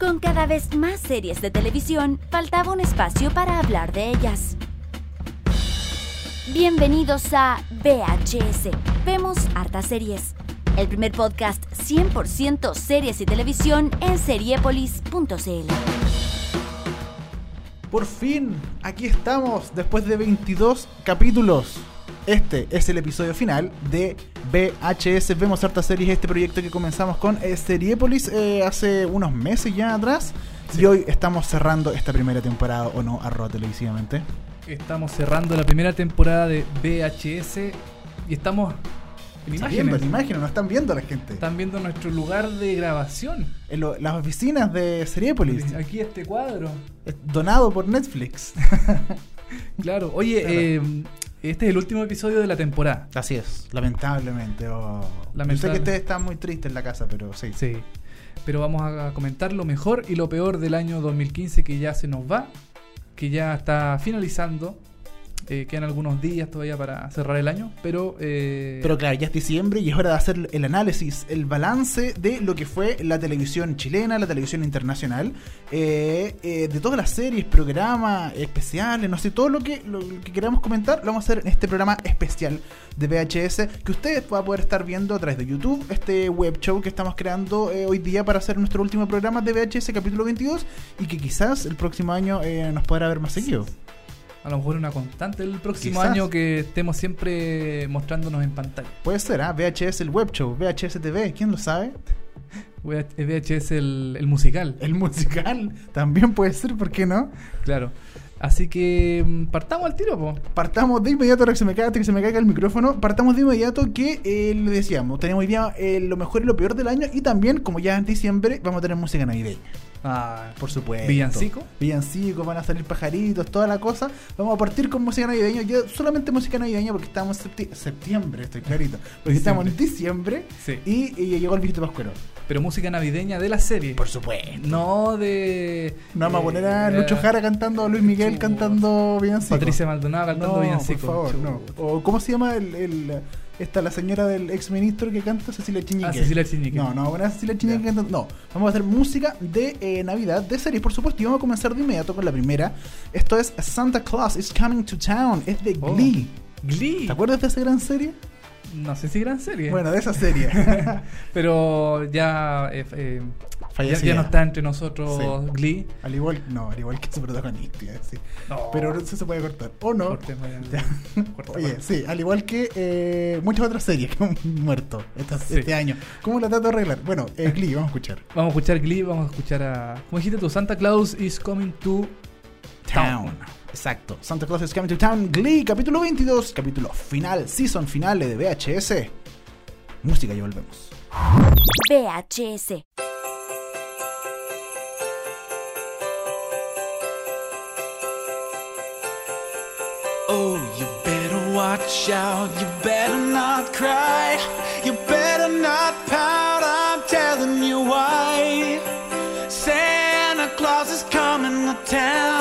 Con cada vez más series de televisión, faltaba un espacio para hablar de ellas. Bienvenidos a VHS. Vemos hartas series. El primer podcast 100% series y televisión en seriepolis.cl. Por fin, aquí estamos después de 22 capítulos. Este es el episodio final de VHS Vemos Hartas Series, este proyecto que comenzamos con Seriepolis eh, hace unos meses ya atrás. Y hoy estamos cerrando esta primera temporada, o no, arroba televisivamente. Estamos cerrando la primera temporada de VHS y estamos en viendo imágenes. en imágenes, no están viendo la gente. Están viendo nuestro lugar de grabación. En lo- las oficinas de Seriepolis, Aquí este cuadro. donado por Netflix. Claro. Oye, Claro. eh, este es el último episodio de la temporada. Así es, lamentablemente. oh. Yo sé que ustedes están muy tristes en la casa, pero sí. Sí. Pero vamos a comentar lo mejor y lo peor del año 2015 que ya se nos va, que ya está finalizando. Eh, quedan algunos días todavía para cerrar el año, pero... eh, Pero claro, ya es diciembre y es hora de hacer el análisis, el balance de lo que fue la televisión chilena, la televisión internacional, eh, eh, de todas las series, programas, especiales, no sé, todo lo que, lo, que queramos comentar, lo vamos a hacer en este programa especial de VHS que ustedes van a poder estar viendo a través de YouTube, este web show que estamos creando eh, hoy día para hacer nuestro último programa de VHS capítulo 22 y que quizás el próximo año nos podrá ver más seguido. A lo mejor una constante el próximo Quizás. año que estemos siempre mostrándonos en pantalla. Puede ser, ¿ah? VHS el web show, VHS TV, ¿quién lo sabe? VHS el, el musical, El musical también puede ser, ¿por qué no? claro. Así que mm, partamos al tiro, po. Partamos de inmediato, ahora que se me caiga, que se me caiga el micrófono, partamos de inmediato que eh, le decíamos, tenemos hoy día eh, lo mejor y lo peor del año y también, como ya en diciembre, vamos a tener música navideña, Ah, por supuesto. ¿Villancico? Villancicos, van a salir pajaritos, toda la cosa. Vamos a partir con música navideña, ya solamente música navideña porque estamos en septi- septiembre, estoy clarito, porque estamos en diciembre Sí. y, y llegó el viejito pascuero. Pero música navideña de la serie. Por supuesto. No de. No vamos a poner a eh, Lucho Jara cantando, a Luis Miguel cantando Villancico. Patricia Maldonado cantando no, villancico. por favor, no. O ¿cómo se llama el, el- esta la señora del ex ministro que canta Cecilia Chiñique? Ah, Cecilia Chiñique. No, no, a Cecilia Chiñique. No, vamos a hacer música de eh, Navidad, de series, por supuesto, y vamos a comenzar de inmediato con la primera. Esto es Santa Claus is Coming to Town, es de Oh. Glee. Glee. ¿Te acuerdas de esa gran serie? No sé si gran serie. Bueno, de esa serie. Pero ya, eh, eh, ya, no está entre nosotros Sí. Glee. al igual, no, al igual que su protagonista, decir. No. Pero eso se puede cortar. ¿O no? Cortemos ya. Oye, sí, al igual que eh, muchas otras series que han muerto esta- Sí. este año. ¿Cómo la trato de arreglar? Bueno, eh, Glee, vamos a escuchar. Vamos a escuchar Glee, vamos a escuchar a. ¿Cómo dijiste tú? Santa Claus is coming to Town. Exacto. Santa Claus is coming to town. Glee, capítulo 22, capítulo final, season finale de VHS. Música, ya volvemos. VHS. Oh, you better watch out, you better not cry, you better not pout, I'm telling you why. Santa Claus is coming to town.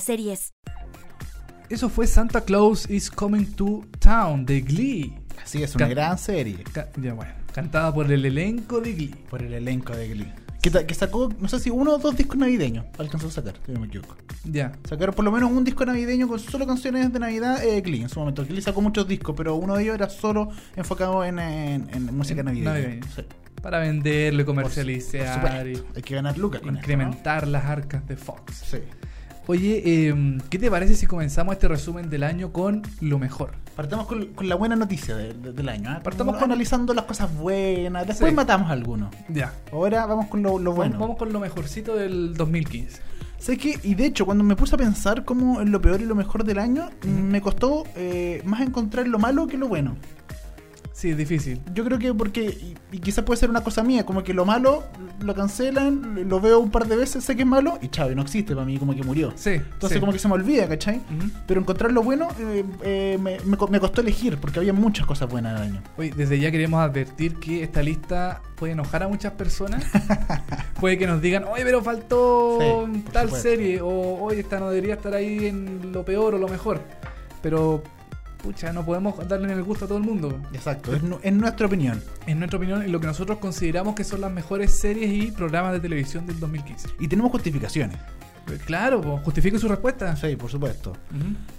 Series. Eso fue Santa Claus is Coming to Town de Glee. Así es, una Ca- gran serie. Ca- ya bueno, cantada por el elenco de Glee. Por el elenco de Glee. Que, sacó, no sé si uno o dos discos navideños. Alcanzó a sacar, si no me equivoco. Ya. Sacaron por lo menos un disco navideño con solo canciones de Navidad eh, Glee en su momento. Glee sacó muchos discos, pero uno de ellos era solo enfocado en, en- en música En navideña. Sí. Para venderlo, Por, por comercializar supuesto. Hay que ganar lucas con incrementar las arcas de Fox. Sí. Oye, eh, ¿qué te parece si comenzamos este resumen del año con lo mejor? Partamos con, con la buena noticia de- de- del año. ¿ah? Partamos con- analizando las cosas buenas. Después Sí. matamos algunos. Ya. Ahora vamos con lo, lo bueno. Vamos, vamos con lo mejorcito del 2015. ¿Sabes qué? Y de hecho, cuando me puse a pensar como en lo peor y lo mejor del año, me costó eh, más encontrar lo malo que lo bueno. Sí, es difícil. Yo creo que porque, y, y quizás puede ser una cosa mía, como que lo malo lo cancelan, lo veo un par de veces, sé que es malo, y chao, y no existe para mí, como que murió. Sí. Entonces sí. como que se me olvida, ¿cachai? Pero encontrar lo bueno eh, eh, me, me co- me costó elegir, porque había muchas cosas buenas del año. Oye, desde ya queremos advertir que esta lista puede enojar a muchas personas. puede que nos digan, oye, pero faltó Sí, tal supuesto. serie, o oye, esta no debería estar ahí en lo peor o lo mejor. Pero, pucha, no podemos darle el gusto a todo el mundo. Exacto, es, nu- es nuestra opinión. En nuestra opinión, en lo que nosotros consideramos que son las mejores series y programas de televisión del 2015. Y tenemos justificaciones. Eh, Claro, pues, justifique su respuesta. Sí, por supuesto.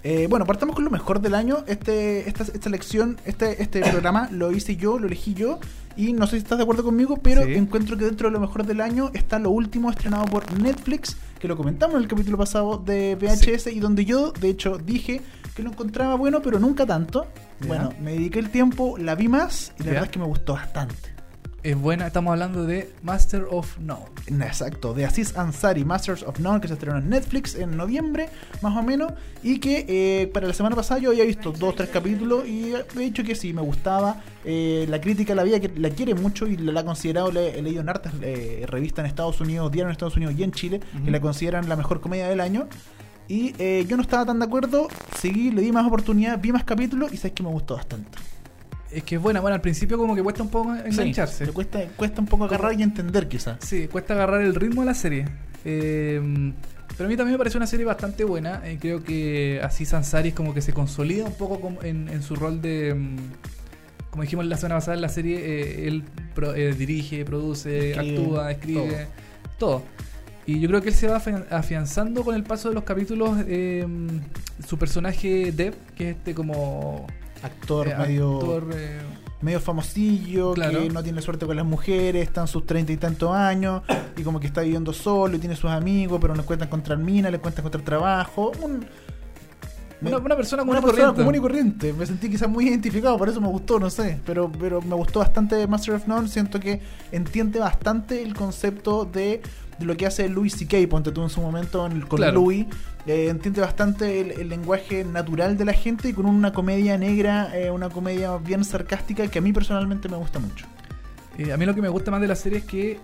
Eh, bueno, partamos con lo mejor del año. Este, esta, esta lección, este, este programa lo hice yo, lo elegí yo. Y no sé si estás de acuerdo conmigo, pero Sí. encuentro que dentro de lo mejor del año está lo último estrenado por Netflix, que lo comentamos en el capítulo pasado de VHS, y donde yo, de hecho, dije que lo encontraba bueno, pero nunca tanto. Bueno, me dediqué el tiempo, la vi más, y la verdad es que me gustó bastante. Es buena, estamos hablando de Master of None. Exacto, de Aziz Ansari, Masters of None, que se estrenó en Netflix en noviembre, más o menos, y que eh, para la semana pasada yo había visto dos, tres capítulos y he dicho que sí, me gustaba. Eh, la crítica la que la quiere mucho y la, ha considerado, le- he leído en hartas eh, revistas en Estados Unidos, diario en Estados Unidos y en Chile, que la consideran la mejor comedia del año. Y eh, yo no estaba tan de acuerdo, seguí, le di más oportunidad, vi más capítulos y sabes que me gustó bastante. Es que es buena, bueno, al principio como que cuesta un poco engancharse. Sí, cuesta, cuesta un poco agarrar y entender quizás. Sí, cuesta agarrar el ritmo de la serie. Eh, pero a mí también me parece una serie bastante buena. Eh, creo que así Sansari es como que se consolida un poco como en, en su rol de... mm, Como dijimos la semana pasada en la serie, eh, él pro- eh, dirige, produce, Escribe, actúa, escribe, todo. Y yo creo que él se va afian- afianzando con el paso de los capítulos. eh, su personaje Dev, que es este como... Actor eh, medio... actor, eh, medio famosillo, Claro. que no tiene suerte con las mujeres, está en sus treinta y tantos años, y como que está viviendo solo y tiene sus amigos, pero no le cuentan encontrar mina, le cuentan encontrar trabajo. Un, una, una persona común una y persona corriente. común y corriente. Me sentí quizás muy identificado, por eso me gustó, no sé. Pero, pero me gustó bastante Master of None. Siento que entiende bastante el concepto de, de lo que hace Louis C.K. Ponte tú en su momento en el- con Claro. Louis. Eh, entiende bastante el, el lenguaje natural de la gente y con una comedia negra, eh, una comedia bien sarcástica que a mí personalmente me gusta mucho. Eh, a mí lo que me gusta más de la serie es que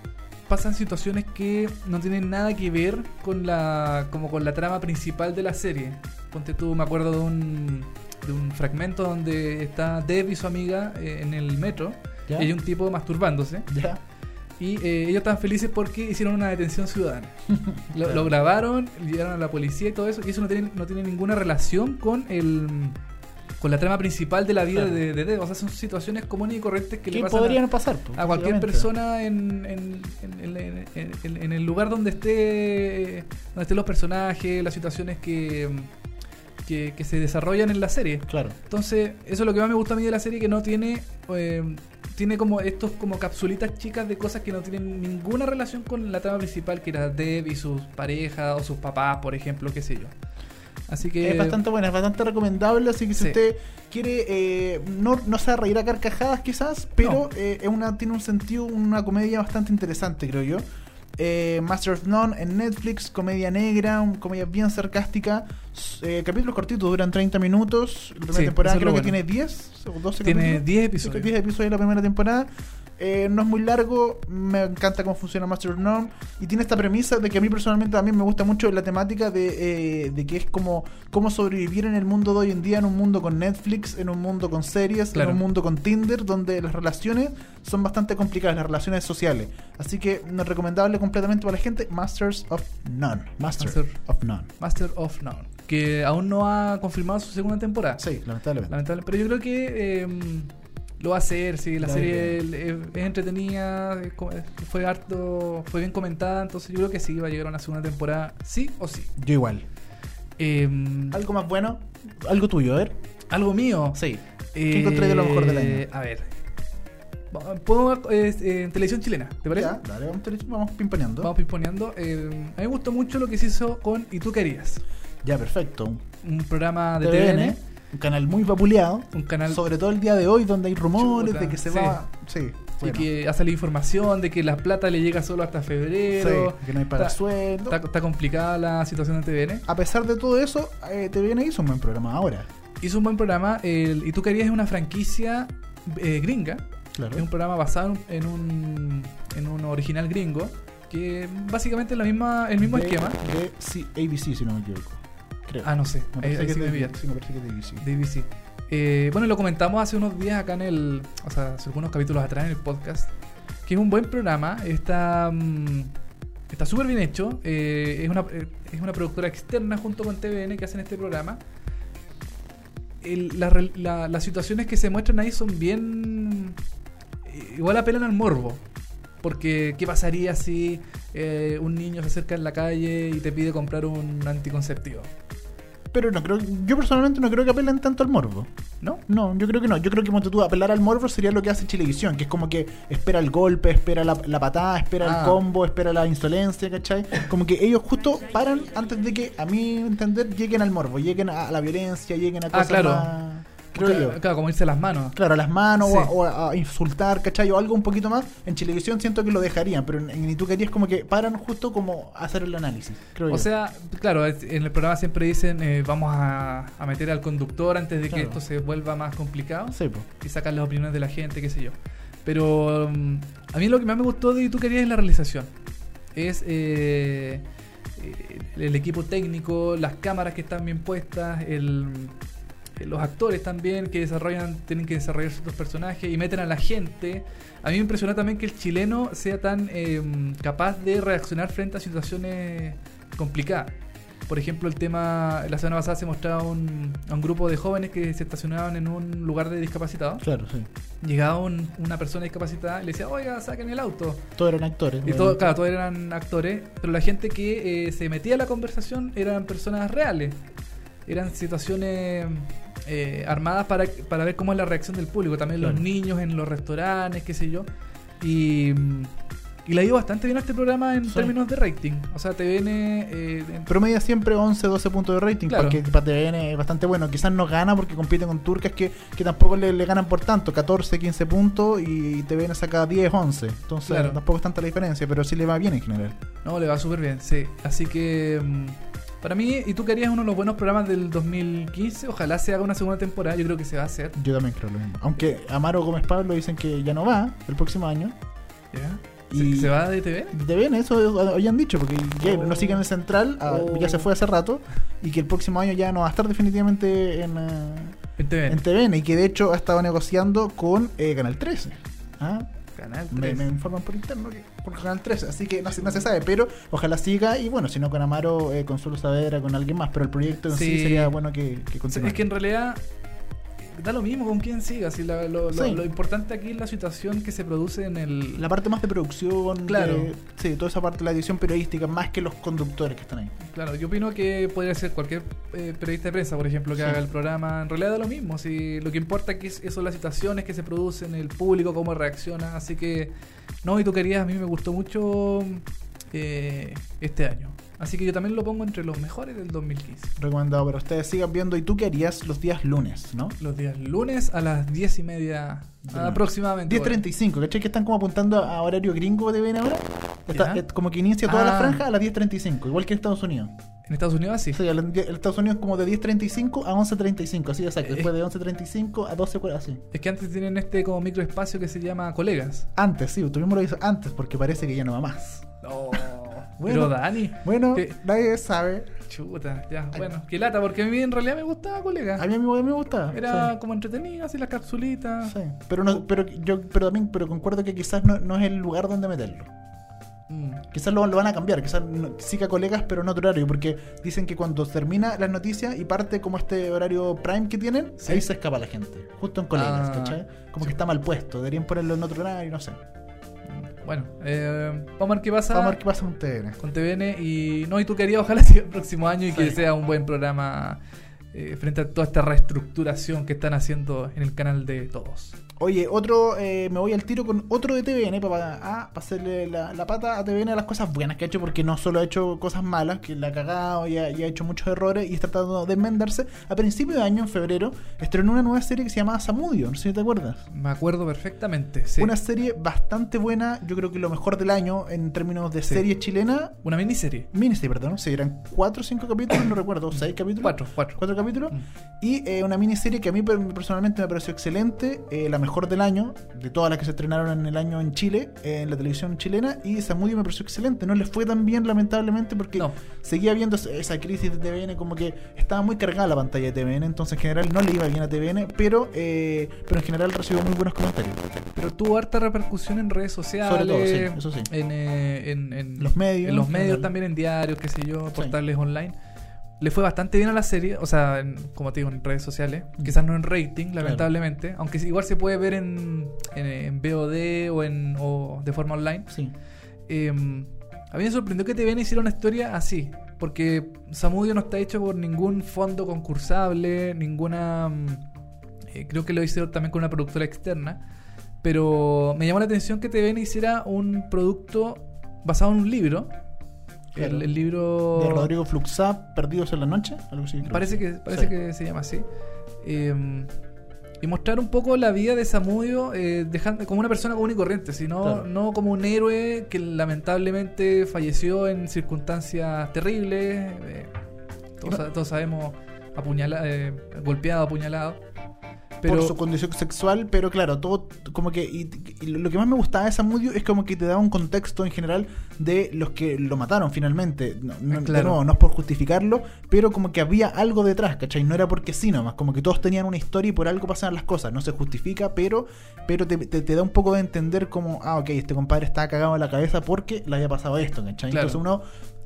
pasan situaciones que no tienen nada que ver con la como con la trama principal de la serie. Ponte tú, me acuerdo de un, de un fragmento donde está Dev y su amiga eh, en el metro ¿Ya? y hay un tipo masturbándose ¿Ya? Y eh, ellos están felices porque hicieron una detención ciudadana. Lo, Claro. lo grabaron, llegaron a la policía y todo eso y eso no tiene, no tiene ninguna relación con el con la trama principal de la vida Claro. de, de. O sea, son situaciones comunes y corrientes que le ¿Qué pasan a- podrían pasar? pues, a cualquier persona en, en- en- en- en- en- en el lugar donde esté donde estén los personajes, las situaciones que, que, que se desarrollan en la serie. Claro. Entonces, eso es lo que más me gusta a mí de la serie, que no tiene eh, tiene como estos como capsulitas chicas de cosas que no tienen ninguna relación con la trama principal, que era Deb y sus parejas o sus papás, por ejemplo, qué sé yo. Así que Es bastante buena, es bastante recomendable, así que si Sí. usted quiere, eh, no, no se va a reír a carcajadas quizás, pero No. eh, es una, tiene un sentido, una comedia bastante interesante, creo yo. Eh, Master of None en Netflix, comedia negra, comedia bien sarcástica. Eh, capítulos cortitos, duran 30 minutos. La primera Sí, temporada creo que tiene 10 o 12 tiene capítulos. 10 Sí, episodios. 10 episodios la primera temporada. Eh, no es muy largo, me encanta cómo funciona Master of None y tiene esta premisa de que a mí personalmente también me gusta mucho la temática de, eh, de que es como cómo sobrevivir en el mundo de hoy en día, en un mundo con Netflix, en un mundo con series, Claro. en un mundo con Tinder, donde las relaciones son bastante complicadas, las relaciones sociales. Así que no es recomendable completamente para la gente, Masters of None. Master, Master. of None. Master of None, que aún no ha confirmado su segunda temporada. Sí, lamentablemente. Lamentable, pero yo creo que eh, lo va a hacer, sí, la serie es, es entretenida, es fue harto, fue bien comentada, entonces yo creo que sí va a llegar a una segunda temporada, sí o sí. Yo igual. Eh, Algo más bueno, algo tuyo, a ver. algo mío. Sí. Eh, ¿Qué encontré de lo mejor del año? A ver. Puedo eh, eh, en televisión chilena, ¿te parece? Ya, dale, vamos, vamos pimponeando. Vamos pisponeando. Eh, a mí me gustó mucho lo que se hizo con Y tú querías. Ya, perfecto. Un programa de TVN, TVN, un canal muy vapuleado. un canal Sobre todo el día de hoy, donde hay rumores Chuta, de que se sí. va. Sí, y bueno. que ha salido información de que la plata le llega solo hasta febrero. Sí, que no hay para Está- sueldo. Está, está complicada la situación de TVN. A pesar de todo eso, eh, TVN hizo un buen programa ahora. Hizo un buen programa. el- y tú querías una franquicia eh, gringa. Claro. Es un programa basado en un, en un original gringo. Que básicamente es la misma, el mismo De- esquema. De sí, ABC, si no me equivoco. Creo. Ah, no sé. Me Ahí, parece ahí que sí es me de- pillan. sí, me parece que es de ABC. de BBC. Eh, bueno, lo comentamos hace unos días acá en el. O sea, hace algunos capítulos atrás en el podcast. Que es un buen programa. Está. mm, Está súper bien hecho. eh, es, una, eh, es una productora externa junto con TVN que hacen este programa. El- la rel- la- las situaciones que se muestran ahí son bien. eh, Igual apelan al morbo. Porque, ¿qué pasaría si eh, un niño se acerca en la calle y te pide comprar un anticonceptivo? Pero no creo, yo personalmente no creo que apelen tanto al morbo. ¿No? No, yo creo que no. Yo creo que ponte tú, apelar al morbo sería lo que hace Chilevisión, que es como que espera el golpe, espera la, la patada, espera Ah. el combo, espera la insolencia, ¿cachai? Como que ellos justo paran antes de que, a mi entender, lleguen al morbo, lleguen a la violencia, lleguen a cosas claro. más... Creo Claro, yo. claro, como irse las manos. Claro, a las manos Sí. o, a, o a- a insultar, ¿cachai? O algo un poquito más. En Chilevisión siento que lo dejarían, pero en, en tú querías como que paran justo como hacer el análisis, creo yo. O sea, claro, en el programa siempre dicen eh, vamos a, a meter al conductor antes de que esto se vuelva más complicado Sí, po. y sacar las opiniones de la gente, qué sé yo. Pero mm, a mí lo que más me gustó de tú querías es la realización. Es eh, eh, el equipo técnico, las cámaras que están bien puestas, el, los actores también que desarrollan, tienen que desarrollar ciertos personajes y meten a la gente. A mí me impresionó también que el chileno sea tan eh, capaz de reaccionar frente a situaciones complicadas. Por ejemplo, el tema, la semana pasada se mostraba un, a un grupo de jóvenes que se estacionaban en un lugar de discapacitados. Claro, sí. Llegaba un- una persona discapacitada y le decía, oiga, saquen el auto. Todos eran actores. Y todo, claro, todos eran actores, pero la gente que eh, se metía a la conversación eran personas reales. Eran situaciones eh, armadas para, para ver cómo es la reacción del público. También Claro. los niños en los restaurantes, qué sé yo. Y, mm, y le ha ido bastante bien a este programa en Sí. términos de rating. O sea, TVN... Eh, en- Promedia siempre 11, 12 puntos de rating, Claro. porque para TVN es bastante bueno. Quizás no gana porque compite con turcas que, que tampoco le, le ganan por tanto, 14, 15 puntos y TVN saca 10, 11. Entonces Claro. tampoco es tanta la diferencia, pero sí le va bien en general. No, le va súper bien, sí. Así que mm, para mí, y tú querías uno de los buenos programas del 2015, ojalá se haga una segunda temporada, yo creo que se va a hacer. Yo también creo lo mismo. Aunque Amaro Gómez Pablo dicen que ya no va el próximo año. ¿Ya? Y- ¿Se, va de TV? De TVN, eso habían dicho, porque ya Oh. no sigue en el central, ah, Oh. ya se fue hace rato, y que el próximo año ya no va a estar definitivamente en, En TV. en TVN, y que de hecho ha estado negociando con eh, Canal 13. ¿Ah? Canal Me, 3. me informan por interno que por Canal 13, así que no se, no se sabe, pero ojalá siga, y bueno, si no con Amaro, eh, con Solo Saavedra, con alguien más, pero el proyecto en sí, Sí. sería bueno que, que continúe. Es que en realidad da lo mismo con quién siga. Si la- lo, lo- Sí. lo importante aquí es la situación que se produce en el. La parte más de producción, Claro. de- sí, toda esa parte de la edición periodística, más que los conductores que están ahí. Claro, yo opino que podría ser cualquier eh, periodista de prensa, por ejemplo, que Sí. haga el programa. En realidad da lo mismo. Si lo que importa aquí es, son las situaciones que se producen, el público, cómo reacciona. Así que, no, y tú querías, a mí me gustó mucho eh, este año. Así que yo también lo pongo entre los mejores del 2015. Recomendado para ustedes. Sigan viendo. ¿Y tú qué harías los días lunes, no? Los días lunes a las 10 y media la- aproximadamente. 10.35, ¿cachai? Que están como apuntando a horario gringo de TVN ahora. Está- eh, como que inicia toda la Ah. franja a las 10.35, igual que en Estados Unidos. En Estados Unidos así. Sí, en Estados Unidos como de 10.35 a 11.35, así exacto. Eh. Después de 11.35 a 12, así. Es que antes tienen este como microespacio que se llama colegas. Antes, sí, tú mismo lo dices antes porque parece que ya no va más. No. Bueno. Pero Dani. Bueno, nadie sabe. Chuta, ya, bueno, qué lata, porque a mí en realidad me gustaba colega. A mí a mí, me gusta. Era sí. como entretenido, así las capsulitas. Sí, pero no, pero yo pero también pero concuerdo que quizás no, no es el lugar donde meterlo. Mm. Quizás lo, lo van a cambiar, quizás no- siga colegas, pero en otro horario, porque dicen que cuando termina las noticias y parte como este horario prime que tienen, Sí. ahí se escapa la gente, justo en colegas, Ah, ¿cachai? Como sí. que está mal puesto, deberían ponerlo en otro horario, no sé. Bueno, eh, vamos a ver qué pasa Vamos a ver qué pasa con TVN. con TVN. Y no, y tú querías, ojalá siga el próximo año y que sea un buen programa eh, frente a toda esta reestructuración que están haciendo en el canal de todos. Oye, otro, eh, me voy al tiro con otro de TVN para, ah, para hacerle la, la pata a TVN a las cosas buenas que ha hecho, porque no solo ha hecho cosas malas, que la ha cagado y ha, y ha hecho muchos errores y está tratando de enmendarse. A principio de año, en febrero, estrenó una nueva serie que se llama Samudio, no sé si te acuerdas. Me acuerdo perfectamente. Sí. Una serie bastante buena, yo creo que lo mejor del año en términos de Sí. serie chilena. Una miniserie. Miniserie, perdón, sí, eran cuatro o cinco capítulos, no recuerdo, seis capítulos. Cuatro, cuatro. Cuatro capítulos. Mm. Y eh, una miniserie que a mí per- personalmente me pareció excelente, eh, la mejor del año, de todas las que se estrenaron en el año en Chile, en la televisión chilena. Y Samudio me pareció excelente. No le fue tan bien, lamentablemente, porque No. seguía viendo esa- esa crisis de TVN, como que estaba muy cargada la pantalla de TVN. Entonces, en general, no le iba bien a TVN, pero, eh, pero en general recibió muy buenos comentarios. Pero tuvo harta repercusión en redes sociales. Sobre todo, sí, eso sí. En, eh, en- en- Los medios, En los medios general. también, en diarios, qué sé yo, Sí. portales online. Le fue bastante bien a la serie, o sea, en- como te digo, en redes sociales. Mm. Quizás no en rating, lamentablemente. Aunque igual se puede ver en, en, en VOD o, en, o de forma online. Sí. Eh, a mí me sorprendió que TVN hiciera una historia así. Porque Samudio no está hecho por ningún fondo concursable, ninguna. mm, eh, creo que lo hicieron también con una productora externa. Pero me llamó la atención que TVN hiciera un producto basado en un libro. Claro. El, el libro. De Rodrigo Fluxá, Perdidos en la Noche. Algo así. Parece que, parece Sí. que se llama así. Eh, y mostrar un poco la vida de Samudio eh, dejando, como una persona común y corriente, sino Claro. no como un héroe que lamentablemente falleció en circunstancias terribles. eh, todos sabemos, apuñala, eh, golpeado, apuñalado. Pero por su condición sexual, pero claro, todo como que y, y lo que más me gustaba de Samudio es como que te daba un contexto en general de los que lo mataron finalmente. No, no, Claro. no es por justificarlo, pero como que había algo detrás, ¿cachai? No era porque sí nomás, como que todos tenían una historia y por algo pasaban las cosas. No se justifica, pero pero te, te- te da un poco de entender como, ah, ok, este compadre estaba cagado en la cabeza porque le había pasado esto, ¿cachai? Claro. Entonces uno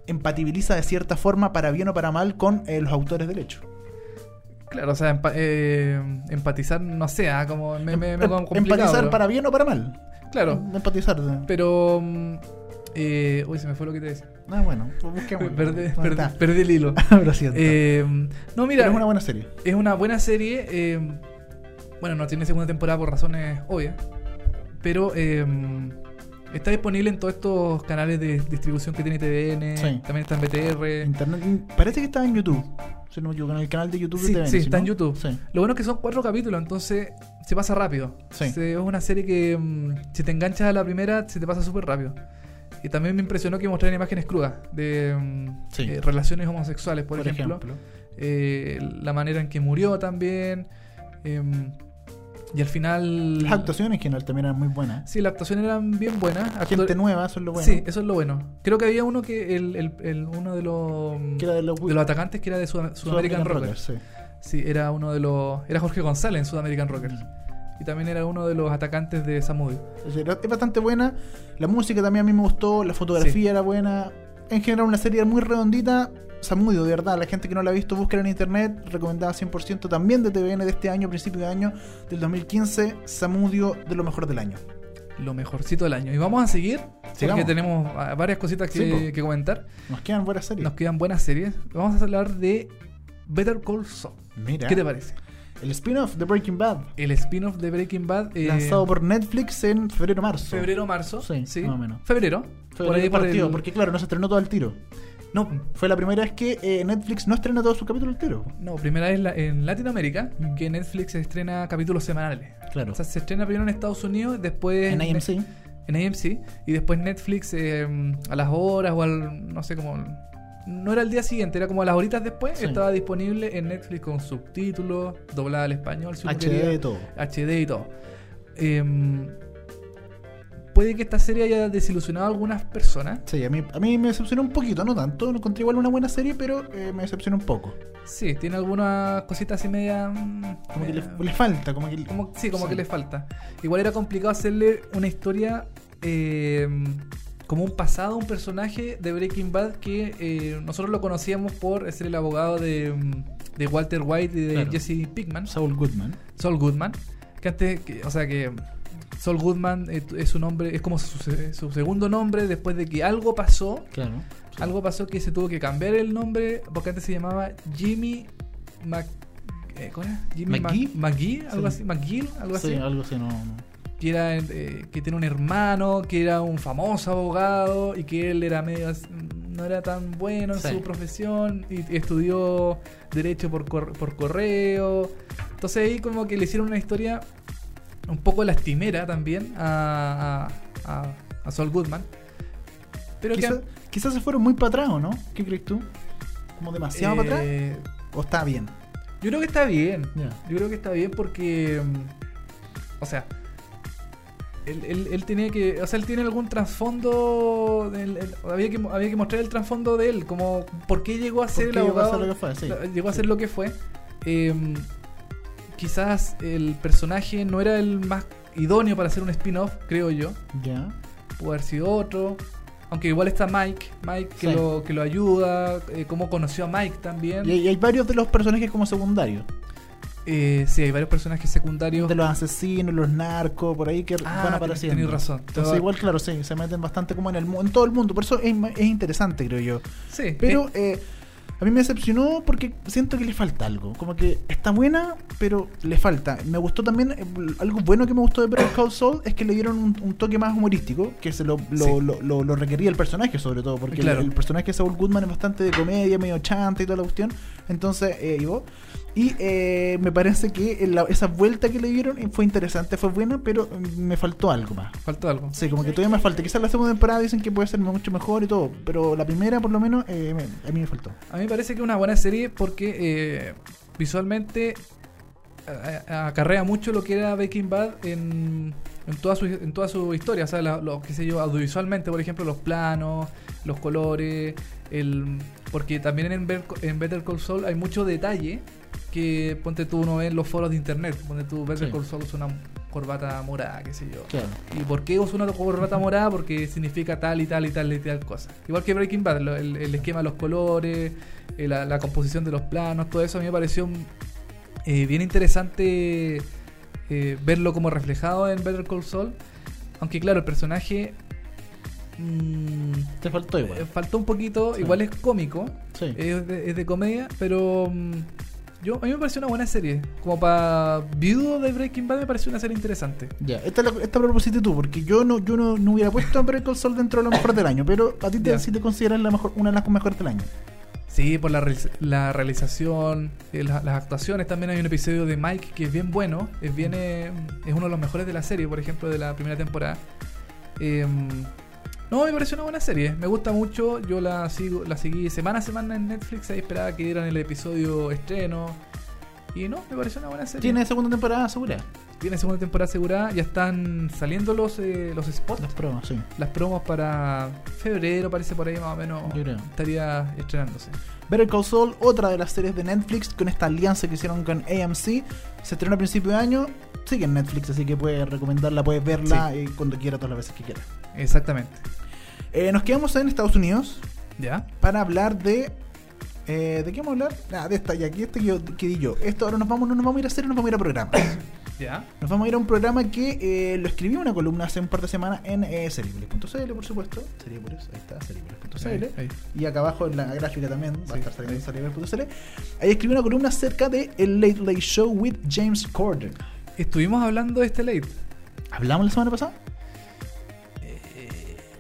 empatibiliza de cierta forma, para bien o para mal, con eh, los autores del hecho. Claro, o sea, empa- eh, empatizar, no sé, ah, como me, me, me Em- complicado, empatizar pero- para bien o para mal. Claro, Empatizar. pero. mm, eh, uy, se me fue lo que te decía. Ah, bueno, pues busquemos. Perdí, el hilo. Lo siento. Eh, no, mira, Pero es una buena serie. es una buena serie. eh, bueno, no tiene segunda temporada por razones obvias. Pero está disponible en todos estos canales de distribución que tiene TVN. Sí. También está en BTR. Internet, parece que está en YouTube. Si no me equivoco, en el canal de YouTube Sí, de TVN, sí, ¿sí, está no? en YouTube. Sí. Lo bueno es que son cuatro capítulos, entonces se pasa rápido. Se- es una serie que mm, si te enganchas a la primera, se te pasa súper rápido. Y también me impresionó que mostraran imágenes crudas de mm, eh, relaciones homosexuales, por, Por ejemplo. ejemplo. Eh, la manera en que murió también. em, y al final. Las actuaciones en general también eran muy buenas. Sí, las actuaciones eran bien buenas. Gente nueva, eso es lo bueno. Sí, eso es lo bueno. Creo que había uno que. El, el- el- uno de los. Que era de los, de los atacantes que era de Sud- Sudamerican, Rockers. sí. Sí, era uno de los. Era Jorge González en Sudamerican Rockers. Y también era uno de los atacantes de Samudio. Es bastante buena. La música también a mí me gustó. La fotografía era buena. en general una serie muy redondita. Samudio, de verdad, la gente que no la ha visto, búsquela en internet, recomendada 100% también de TVN de este año, principio de año del 2015, Samudio de lo mejor del año. Lo mejorcito del año. Y vamos a seguir, Sigamos. porque tenemos ah, varias cositas que, Sí, po. que comentar. Nos quedan buenas series. Nos quedan buenas series. Vamos a hablar de Better Call Saul. Mira, ¿Qué te parece? el spin-off de Breaking Bad, El spin-off de Breaking Bad. eh, lanzado por Netflix en febrero-marzo. febrero-marzo. Sí, más o menos. Febrero. Por ahí por partido, el- porque claro, no se estrenó todo al tiro. No, Fue la primera vez que eh, Netflix no estrena todo su capítulo al tiro. no, primera vez la- en Latinoamérica que Netflix estrena capítulos semanales. Claro. O sea, se estrena primero en Estados Unidos, después En AMC. en AMC y después Netflix eh, a las horas o al no sé cómo no era el día siguiente, era como a las horitas después, Sí. estaba disponible en Netflix con subtítulos, doblada al español, si HD de todo. HD y todo. Em, puede que esta serie haya desilusionado a algunas personas. Sí, a mí, a mí me decepcionó un poquito, no tanto. No encontré igual una buena serie, pero eh, me decepcionó un poco. Sí, tiene algunas cositas así media... mm, Como que le, falta, como que. como- sí, como Sí. que le falta. Igual era complicado hacerle una historia eh, como un pasado un personaje de Breaking Bad que eh, nosotros lo conocíamos por ser el abogado de, mm, de Walter White y de Claro. Jesse Pinkman, Saul Goodman. Saul Goodman. Que antes, que- o sea que Saul Goodman eh, es su nombre, es como su, su segundo nombre después de que algo pasó. Claro. Algo pasó que se tuvo que cambiar el nombre porque antes se llamaba Jimmy Mac. eh, ¿Cómo era? Jimmy McGee. Mac- McGee, algo Sí. así, McGill, algo Sí, así algo así, no. no. que era eh, que tiene un hermano que era un famoso abogado y que él era medio no era tan bueno en su profesión y, y estudió derecho por, cor- por correo entonces ahí como que le hicieron una historia un poco lastimera también a, a, a- a Saul Goodman pero que Quizá- quizás se fueron muy para atrás, ¿o no? ¿Qué crees tú? ¿Como demasiado para atrás? eh, ¿O está bien? yo creo que está bien. Yo creo que está bien porque. mm, O sea. Él, él, él tenía que. O sea, él tiene algún trasfondo. había, que, había que mostrar el trasfondo de él. Como por qué llegó a ser ¿Por el qué llegó a ser lo que fue? Sí. Llegó a ser lo que fue. Eh, quizás el personaje no era el más idóneo para hacer un spin-off, creo yo. Ya. Pudo haber sido otro. Aunque igual está Mike. Mike que, Sí. lo, que lo ayuda. eh, cómo conoció a Mike también. Y hay, y hay varios de los personajes como secundarios. Eh, sí, hay varios personajes secundarios. De los asesinos, los narcos, por ahí que Ah, van apareciendo. tenés razón. Entonces, igual, claro, sí, se meten bastante como en el en todo el mundo. Por eso es, es interesante, creo yo. Sí, Pero eh, eh, a mí me decepcionó porque siento que le falta algo. Como que está buena, pero le falta. Me gustó también, eh, algo bueno que me gustó de Better Call Saul es que le dieron un, un toque más humorístico, que se lo, lo, Sí. lo, lo- lo requería el personaje sobre todo, porque Claro. el, el personaje de Saul Goodman es bastante de comedia, medio chanta y toda la cuestión. Entonces, eh, y vos- y eh, me parece que la- esa vuelta que le dieron eh, fue interesante, fue buena, pero mm, me faltó algo más. faltó algo. Sí, como que todavía me falta. Quizás la segunda temporada dicen que puede ser mucho mejor y todo, pero la primera, por lo menos, eh, me- a mí me faltó. A mí me parece que es una buena serie porque eh, visualmente a- a- acarrea mucho lo que era Breaking Bad en, en toda su en toda su historia, o sea, la- lo que sé yo, audiovisualmente, por ejemplo, los planos, los colores, el porque también en, en Better Call Saul hay mucho detalle que ponte tú uno ve en los foros de internet, ponte tú Better Sí. Saul usa una corbata morada, qué sé yo. Claro. ¿Y por qué usa una corbata morada? Porque significa tal y tal y tal y tal cosa. Igual que Breaking Bad, el, el esquema de los colores, eh, la, la composición de los planos, todo eso a mí me pareció eh, bien interesante eh, verlo como reflejado en Better Call Saul. Aunque claro, el personaje mm, Te faltó igual. faltó un poquito, Sí. igual es cómico, Sí. es de, es de comedia, pero mm, yo, a mí me pareció una buena serie. Como para viudo de Breaking Bad me pareció una serie interesante. Ya, esta, la- esta propusiste tú, porque yo no, yo no, no hubiera puesto a Better Saul dentro de lo mejor del año, pero a ti te, sí te consideras la mejor, una de las mejores del año. Sí, por la, la realización, eh, la- las actuaciones. También hay un episodio de Mike que es bien bueno. Es, bien, eh, es uno de los mejores de la serie, por ejemplo, de la primera temporada. Eh, no, me pareció una buena serie. Me gusta mucho. Yo la sigo, la seguí semana a semana en Netflix. Ahí esperaba que dieran el episodio estreno. Y no, me pareció una buena serie. Tiene segunda temporada segura. Tiene segunda temporada asegurada. Ya están saliendo los, eh, los spots. Las pruebas, sí. Las promos para febrero, parece por ahí más o menos. Yo creo. Estaría estrenándose. Better Call Saul, otra de las series de Netflix con esta alianza que hicieron con AMC. Se estrenó a principio de año. Sigue en Netflix, así que puedes recomendarla, puedes verla eh, cuando quiera, todas las veces que quieras. Exactamente. Eh, nos quedamos en Estados Unidos. ¿Ya? para hablar de. eh, ¿De qué vamos a hablar? Ah, de esta, y aquí este que, yo- que di yo. Esto ahora nos vamos, no nos vamos a ir a hacer, nos vamos a ir a programas. ¿Ya? Nos vamos a ir a un programa que eh, lo escribí en una columna hace un par de semanas en eh, por supuesto. Seriepolis, ahí está, ahí. Y acá abajo en la gráfica también va a estar saliendo. Ahí escribí una columna acerca de El Late Late Show with James Corden. Estuvimos hablando de este late. ¿Hablamos la semana pasada?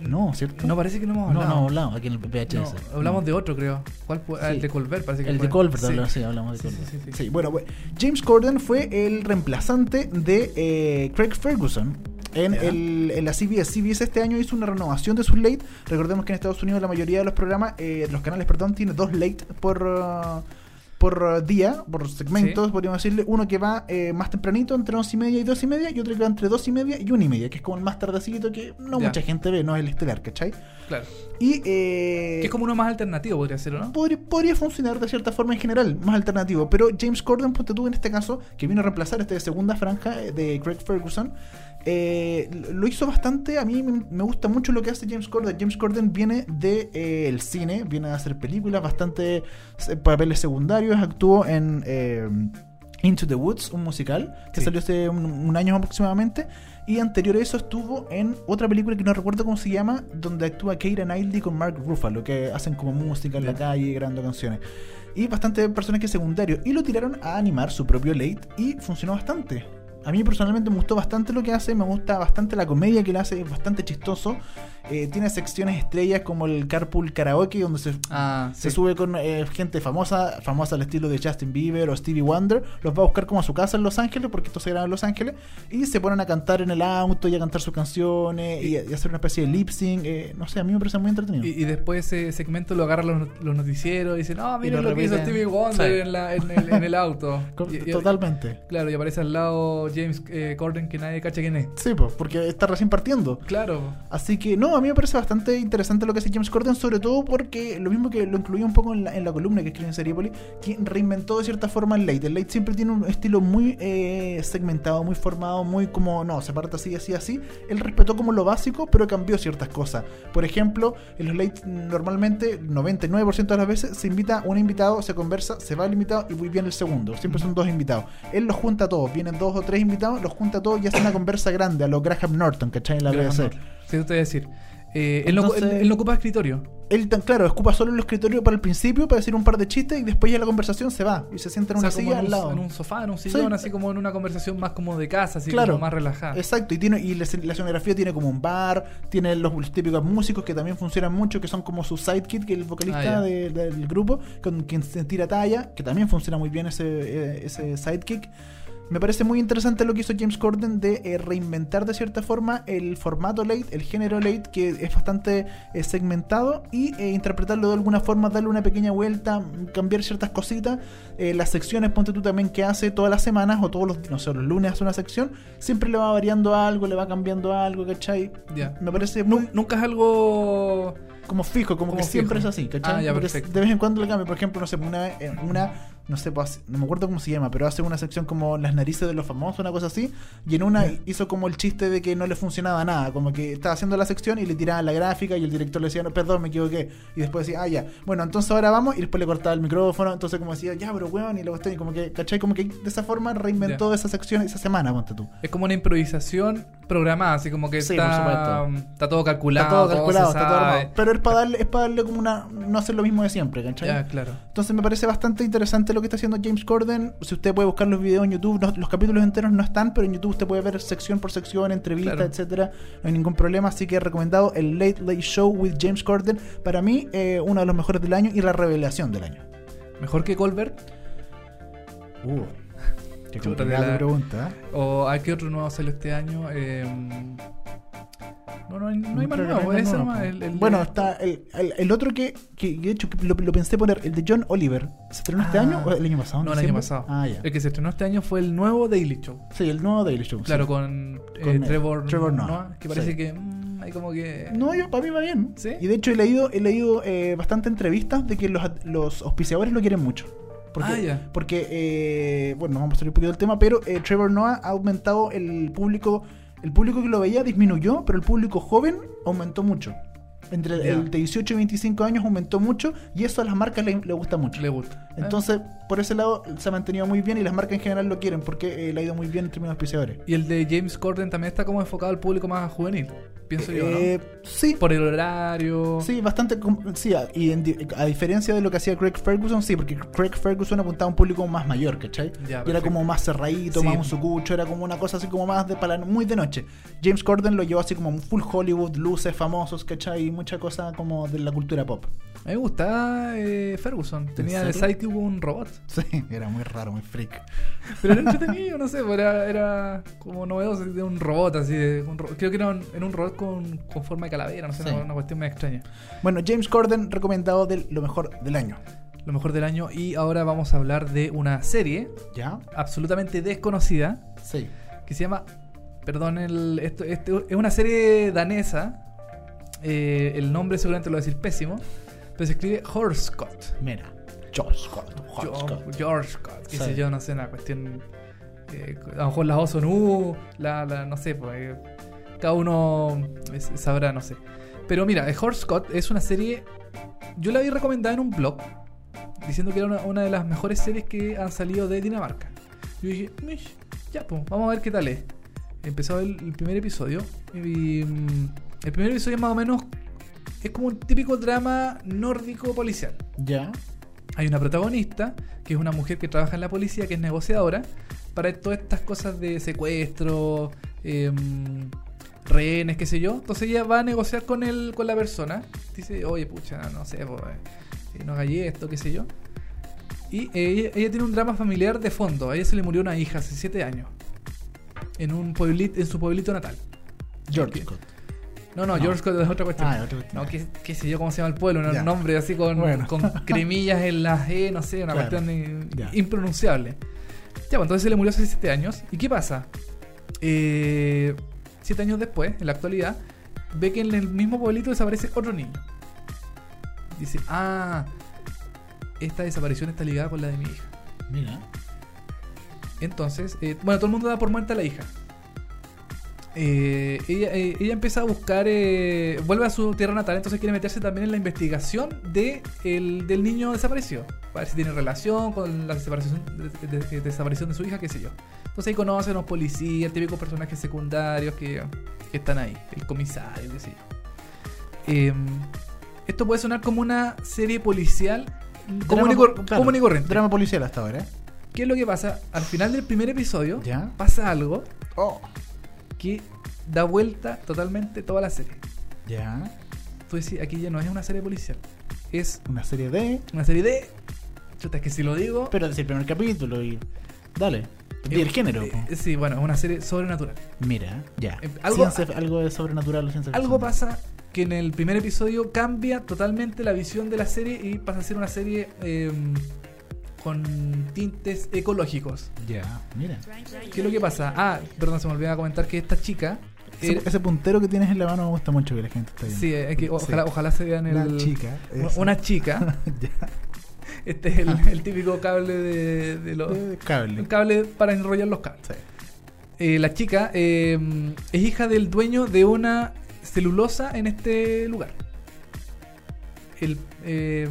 No, ¿cierto? No, parece que no hemos no, hablado. no hablamos aquí en el VHS. No, hablamos de otro, creo. ¿Cuál fue? Ah, Sí. el de Colbert, parece que El fue. de Colbert, Sí. hablamos, sí, hablamos de Colbert. sí, bueno, bueno, James Corden fue el reemplazante de eh, Craig Ferguson en, el, en la CBS. CBS este año hizo una renovación de sus late. Recordemos que en Estados Unidos la mayoría de los programas, eh, los canales, perdón, tiene dos late por... uh, por uh, día, por segmentos, Sí. podríamos decirle, uno que va eh, más tempranito, entre 11 y media y 2 y media, y otro que va entre 2 y media y 1 y media, que es como el más tardecito que no Ya. mucha gente ve, no es el estelar, ¿cachai? Claro. Y eh, Que es como uno más alternativo, podría ser, ¿o no? podría, podría funcionar de cierta forma en general, más alternativo. Pero James Corden, ponte tú en este caso, que vino a reemplazar este de segunda franja eh, de Craig Ferguson, eh, lo hizo bastante. A mí me gusta mucho lo que hace James Corden. James Corden viene del de, eh, el cine, viene a hacer películas, bastante papeles secundarios. Actuó en Into the Woods, un musical que Sí. salió hace un, un año aproximadamente. Y anterior a eso estuvo en otra película que no recuerdo cómo se llama, donde actúa Keira Knightley con Mark Ruffalo, que hacen como música en la calle, grabando canciones. Y bastante personajes secundarios. Y lo tiraron a animar su propio late y funcionó bastante. A mí personalmente me gustó bastante lo que hace, me gusta bastante la comedia que le hace, es bastante chistoso. Eh, tiene secciones estrellas como el Carpool Karaoke, donde se, Ah, se sí. sube con eh, gente famosa, famosa al estilo de Justin Bieber o Stevie Wonder. Los va a buscar como a su casa en Los Ángeles, porque esto se graba en Los Ángeles. Y se ponen a cantar en el auto y a cantar sus canciones y, a- y hacer una especie de lip sync. eh, no sé, a mí me parece muy entretenido. Y, y después ese segmento lo agarran los, los noticieros y dicen, ah, miren lo lo, que hizo. Stevie Wonder Sí. en, la- en el, en el auto. Totalmente. Claro, y aparece al lado James eh, Corden que nadie cacha quién es. Sí, pues, porque está recién partiendo. Claro. Así que no, a mí me parece bastante interesante lo que hace James Corden, sobre todo porque lo mismo que lo incluí un poco en la, en la columna que escribe en Seriepoli, que reinventó de cierta forma el late. El late siempre tiene un estilo muy eh, segmentado, muy formado, muy como, no, se parte así, así, así. Él respetó como lo básico, pero cambió ciertas cosas. Por ejemplo, en los late normalmente, 99% de las veces, se invita un invitado, se conversa, se va el invitado y muy bien el segundo. Siempre son dos invitados. Él los junta a todos, vienen dos o tres invitados, los junta a todos y hace una conversa grande a los Graham Norton, ¿cachai? En la Graham BBC. Norton. Sí, te voy a decir. Eh, él, no, él- él no ocupa escritorio. Él, tan claro, ocupa solo el escritorio para el principio, para decir un par de chistes y después ya la conversación se va y se sienta en O una sea, como silla en al un, lado. en un sofá, en un sillón, Sí. así como en una conversación más como de casa, así Claro. como más relajada. Exacto, y tiene y la, la escenografía tiene como un bar, tiene los, los típicos músicos que también funcionan mucho, que son como su sidekick, que es el vocalista Ah, de- del grupo, con quien se tira talla, que también funciona muy bien ese, eh, ese sidekick. Me parece muy interesante lo que hizo James Corden de eh, reinventar de cierta forma el formato late, el género late, que es bastante eh, segmentado, y eh, interpretarlo de alguna forma, darle una pequeña vuelta, cambiar ciertas cositas. Las secciones, ponte tú también, que hace todas las semanas o todos los, no sé, los lunes hace una sección, siempre le va variando algo, le va cambiando algo, ¿cachai? Ya. Me parece muy Nunca es algo. como fijo, como, Como que siempre es así, ¿cachai? Ah, ya, de vez en cuando le cambia, por ejemplo, no sé, una no sé, pues, no me acuerdo cómo se llama, pero hace una sección como las narices de los famosos, una cosa así, y en una hizo como el chiste de que no le funcionaba nada, como que estaba haciendo la sección y le tiraba la gráfica y el director le decía, no, perdón, me equivoqué, y después decía, ah, ya, bueno, entonces ahora vamos, y después le cortaba el micrófono, entonces como decía, ya, pero weón, y luego está, y como que, ¿cachai? Como que de esa forma reinventó esa sección esa semana, ponte tú. Es como una improvisación programada, así como que Sí, está, está todo calculado. Está todo calculado, se está todo armado. Pero es para darle, es para darle como una. No hacer lo mismo de siempre, ¿cachai? Ya, claro. Entonces me parece bastante interesante lo que está haciendo James Corden. Si usted puede buscar los videos en YouTube, los capítulos enteros no están, pero en YouTube usted puede ver sección por sección, entrevistas, Claro. etcétera. No hay ningún problema. Así que he recomendado el Late Late Show with James Corden. Para mí, eh, uno de los mejores del año y la revelación del año. Mejor que Colbert. Uh, qué complicada de la- pregunta. ¿eh? ¿O a qué otro nuevo salió este año? Eh, no, no hay, no hay más nuevo. más nomás, nuevo. el- el- bueno, está el, el- otro que, que de hecho que lo, lo pensé poner, el de John Oliver. ¿Se estrenó este Ah. año o el año pasado? No, ¿En el año pasado. Ah, ya. El que se estrenó este año fue el nuevo Daily Show. Sí, el nuevo Daily Show. Claro, sí. con, eh, Con, eh, Trevor, Trevor Noah. Noah, que parece Sí. que mm, hay como que... No, yo, para mí va bien. ¿Sí? Y de hecho he leído, he leído eh, bastante entrevistas de que los, los auspiciadores lo quieren mucho. Porque, Ah, porque eh, bueno, vamos a salir un poquito del tema, pero eh, Trevor Noah ha aumentado el público. El público que lo veía disminuyó, pero el público joven aumentó mucho. Entre Ya. el de 18 y 25 años aumentó mucho y eso a las marcas le, le gusta mucho. Le gusta. Entonces, por ese lado se ha mantenido muy bien y las marcas en general lo quieren porque eh, le ha ido muy bien en términos auspiciadores. Y el de James Corden también está como enfocado al público más juvenil, pienso yo, ¿no? Eh, sí, Por el horario. Sí, bastante. Sí, a- y en a diferencia de lo que hacía Craig Ferguson, sí, porque Craig Ferguson apuntaba a un público más mayor, ¿cachai? Ya, y era como más cerradito, Sí. más un sucucho, era como una cosa así como más de para muy de noche. James Corden lo llevó así como un full Hollywood, luces famosos, ¿cachai? Mucha cosa como de la cultura pop. A mí me gustaba eh, Ferguson. Tenía de sidekick un robot. Sí, era muy raro, muy freak. Pero era entretenido, no sé, pues era, era como novedoso de un robot así. De, un ro- creo que era un, era un robot con, con forma de calavera, no sé, Sí. una, una cuestión muy extraña. Bueno, James Corden recomendado de lo mejor del año. Lo mejor del año. Y ahora vamos a hablar de una serie ¿Ya? absolutamente desconocida Sí. que se llama. Perdón, el, esto, esto es una serie danesa. Eh, el nombre seguramente lo voy a decir pésimo. Pero se escribe Horscott. Mira. George Scott. George Scott. George Scott, Sí. sé yo, no sé, una cuestión. eh, a lo mejor las O son U, la, la- no sé, pues. eh, cada uno es- sabrá, no sé. Pero mira, eh, Horse Scott es una serie. Yo la había recomendado en un blog, diciendo que era una, una de las mejores series que han salido de Dinamarca. Yo dije, "Mish, ya, pues, vamos a ver qué tal es. Empezó el, el primer episodio. Y mm, el primer episodio más o menos es como un típico drama nórdico policial. Ya. Hay una protagonista, que es una mujer que trabaja en la policía, que es negociadora, para todas estas cosas de secuestro, em, rehenes, qué sé yo. Entonces ella va a negociar con el, con la persona. Dice, oye, pucha, no sé, pues, eh, no hagáis esto, qué sé yo. Y ella, ella tiene un drama familiar de fondo. A ella se le murió una hija hace 7 años. En un pueblito, en su pueblito natal. George. Scott. No, no. George Scott es otra cuestión. Ah, otra cuestión. No, qué, qué sé yo cómo se llama el pueblo, un nombre así con, Bueno. con cremillas en las E, no sé, una Claro. cuestión Ya. impronunciable. Ya, pues entonces se le murió hace 7 años. ¿Y qué pasa? Eh, siete años después, en la actualidad, ve que en el mismo pueblito desaparece otro niño. Dice, ah, esta desaparición está ligada con la de mi hija. Mira. Entonces, eh, bueno, todo el mundo da por muerta a la hija. Eh, ella, eh, ella empieza a buscar, eh, vuelve a su tierra natal, entonces quiere meterse también en la investigación de el- del niño desaparecido. Para ver si tiene relación con la desaparición de, de- de- desaparición de su hija, qué sé yo. Entonces ahí conoce a los policías, típicos personajes secundarios que, que están ahí, el comisario, qué sé yo. Eh, esto puede sonar como una serie policial común y, claro, corriente. Drama policial hasta ahora. ¿Qué es lo que pasa? Al final del primer episodio Ya. pasa algo Oh. Que da vuelta totalmente toda la serie. Ya. Tú decís, aquí ya no es una serie policial. Es Una serie de. una serie de... Chuta, es que si lo digo... Pero es el primer capítulo y. Dale. Y el eh, género. eh, po. sí, bueno, es una serie sobrenatural. Mira, ya. eh, algo- Ciencia- algo de sobrenatural ciencia Algo ficción. pasa que en el primer episodio cambia totalmente la visión de la serie y pasa a ser una serie eh, con tintes ecológicos. Ya, mira. ¿Qué es lo que pasa? Ah, perdón, se me olvidaba comentar que esta chica... Ese, puntero que tienes en la mano me gusta mucho que la gente está viendo. Sí, es que ojalá, Sí. ojalá se vean La el, chica. una- esa. una chica. ya. Este es el, el típico cable de, de los. Eh, cable. El cable para enrollar los cables. Sí. Eh, la chica eh, es hija del dueño de una celulosa en este lugar. El, eh,